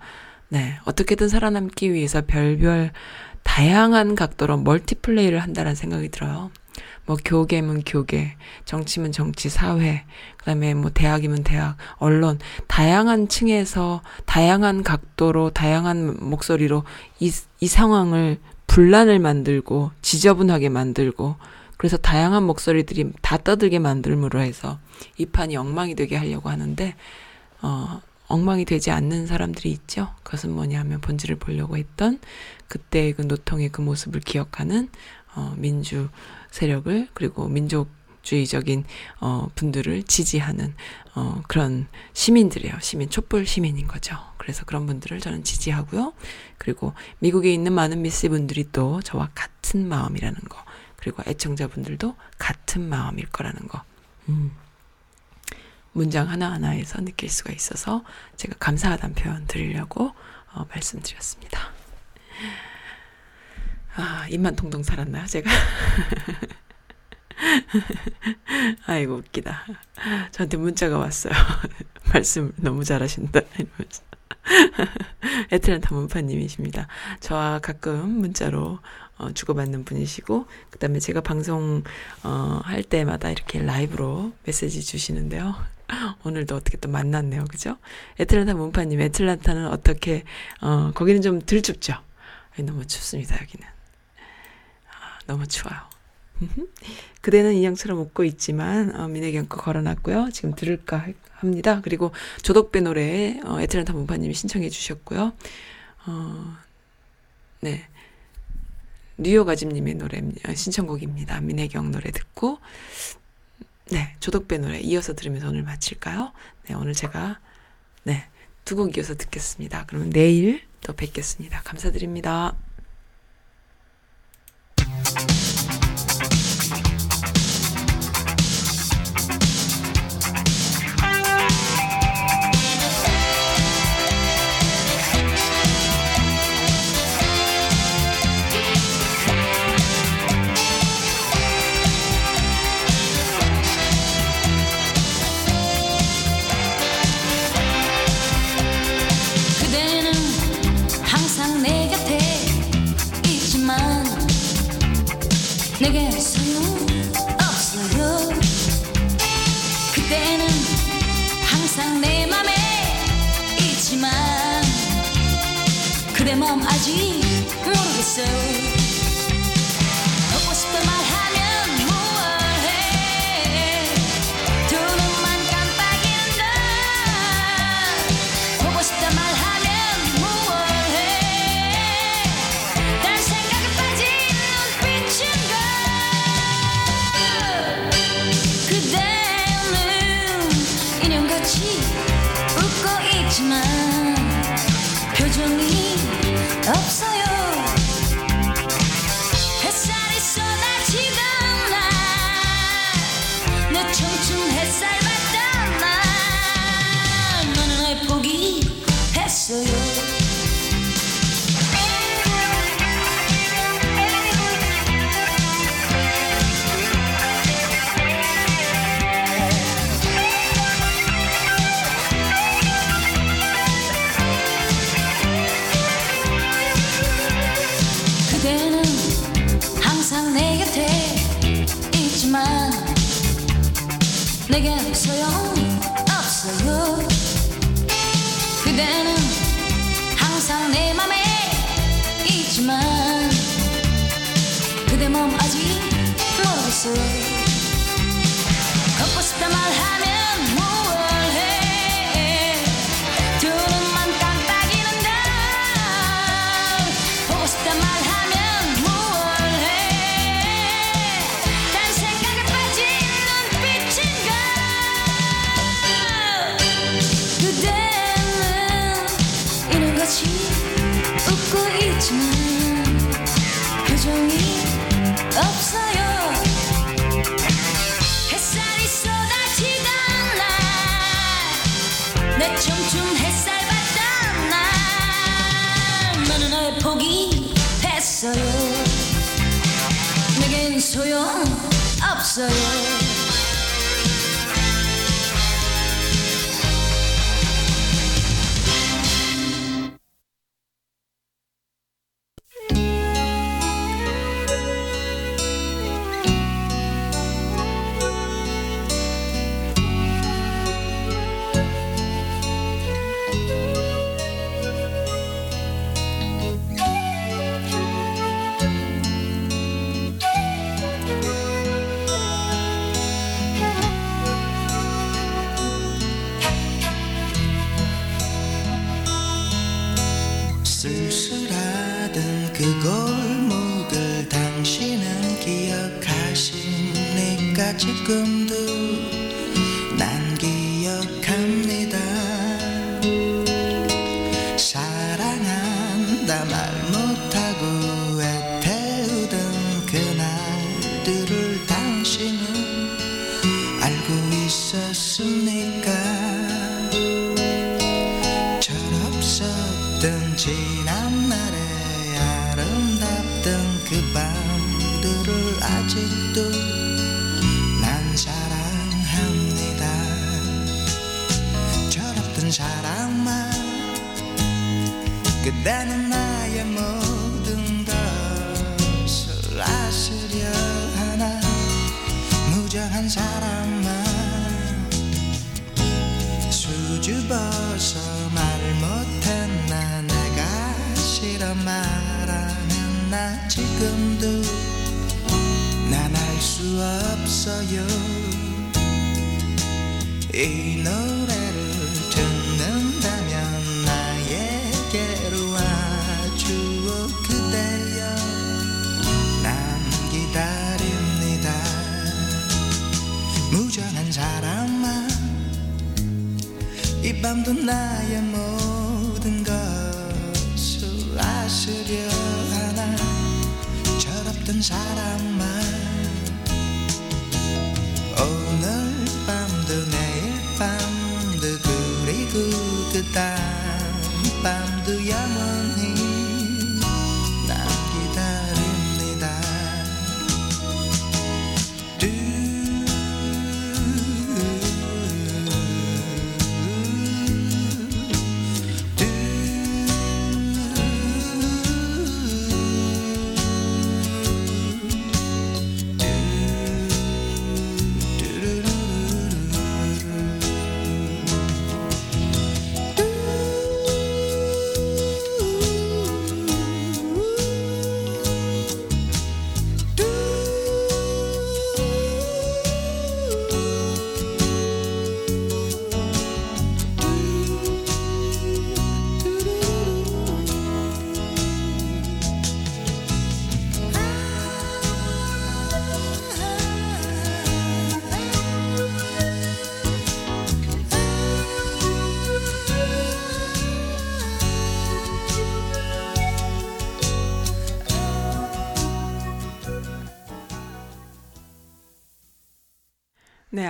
네. 어떻게든 살아남기 위해서 별별 다양한 각도로 멀티플레이를 한다는 생각이 들어요. 뭐 교계면 교계, 정치면 정치, 사회, 그다음에 뭐 대학이면 대학, 언론 다양한 층에서 다양한 각도로 다양한 목소리로 이, 이 상황을 분란을 만들고 지저분하게 만들고 그래서 다양한 목소리들이 다 떠들게 만들므로 해서 이 판이 엉망이 되게 하려고 하는데 어 엉망이 되지 않는 사람들이 있죠. 그것은 뭐냐면 본질을 보려고 했던 그때의 그 노통의 그 모습을 기억하는 어 민주 세력을 그리고 민족 주의적인 어 분들을 지지하는 어 그런 시민들이에요. 시민 촛불 시민인 거죠. 그래서 그런 분들을 저는 지지하고요. 그리고 미국에 있는 많은 미스 분들이 또 저와 같은 마음이라는 거. 그리고 애청자분들도 같은 마음일 거라는 거. 음. 문장 하나하나에서 느낄 수가 있어서 제가 감사하다는 표현 드리려고 어, 말씀드렸습니다. 아, 입만 동동 살았나요, 제가? [LAUGHS] 아이고, 웃기다. 저한테 문자가 왔어요. [LAUGHS] 말씀 너무 잘하신다. 이러면서. [LAUGHS] 애틀란타 문파님이십니다. 저와 가끔 문자로 어, 주고받는 분이시고, 그 다음에 제가 방송, 어, 할 때마다 이렇게 라이브로 메시지 주시는데요. [LAUGHS] 오늘도 어떻게 또 만났네요. 그죠? 애틀란타 문파님, 애틀란타는 어떻게, 어, 거기는 좀 덜 춥죠? 너무 춥습니다, 여기는. 아, 너무 추워요. 그대는 인형처럼 웃고 있지만, 어, 민혜경 거 걸어놨고요. 지금 들을까 합니다. 그리고 조덕배 노래, 어, 애틀란타 문파님이 신청해 주셨고요. 어, 네. 뉴욕 아집님의 노래 신청곡입니다. 민혜경 노래 듣고 네 조덕배 노래 이어서 들으면서 오늘 마칠까요? 네 오늘 제가 네두 곡 이어서 듣겠습니다. 그러면 내일 또 뵙겠습니다. 감사드립니다. 모 내 기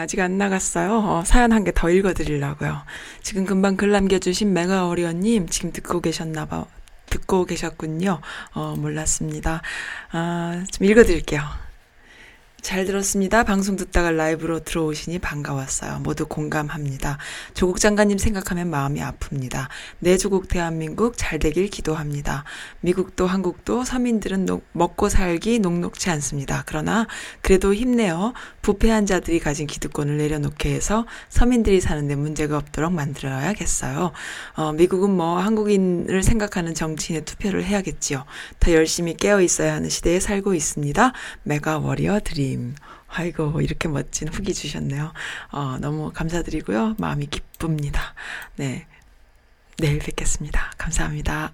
아직 안 나갔어요. 어, 사연 한 개 더 읽어드리려고요. 지금 금방 글 남겨주신 메가어리언님 지금 듣고 계셨나 봐. 듣고 계셨군요. 어, 몰랐습니다. 아, 좀 읽어드릴게요. 잘 들었습니다. 방송 듣다가 라이브로 들어오시니 반가웠어요. 모두 공감합니다. 조국 장관님 생각하면 마음이 아픕니다. 내 조국 대한민국 잘 되길 기도합니다. 미국도 한국도 서민들은 녹- 먹고 살기 녹록지 않습니다. 그러나 그래도 힘내어 부패한 자들이 가진 기득권을 내려놓게 해서 서민들이 사는데 문제가 없도록 만들어야겠어요. 어, 미국은 뭐 한국인을 생각하는 정치인의 투표를 해야겠지요. 더 열심히 깨어 있어야 하는 시대에 살고 있습니다. 메가 워리어 드림. 아이고 이렇게 멋진 후기 주셨네요. 어, 너무 감사드리고요. 마음이 기쁩니다. 네. 내일 뵙겠습니다. 감사합니다.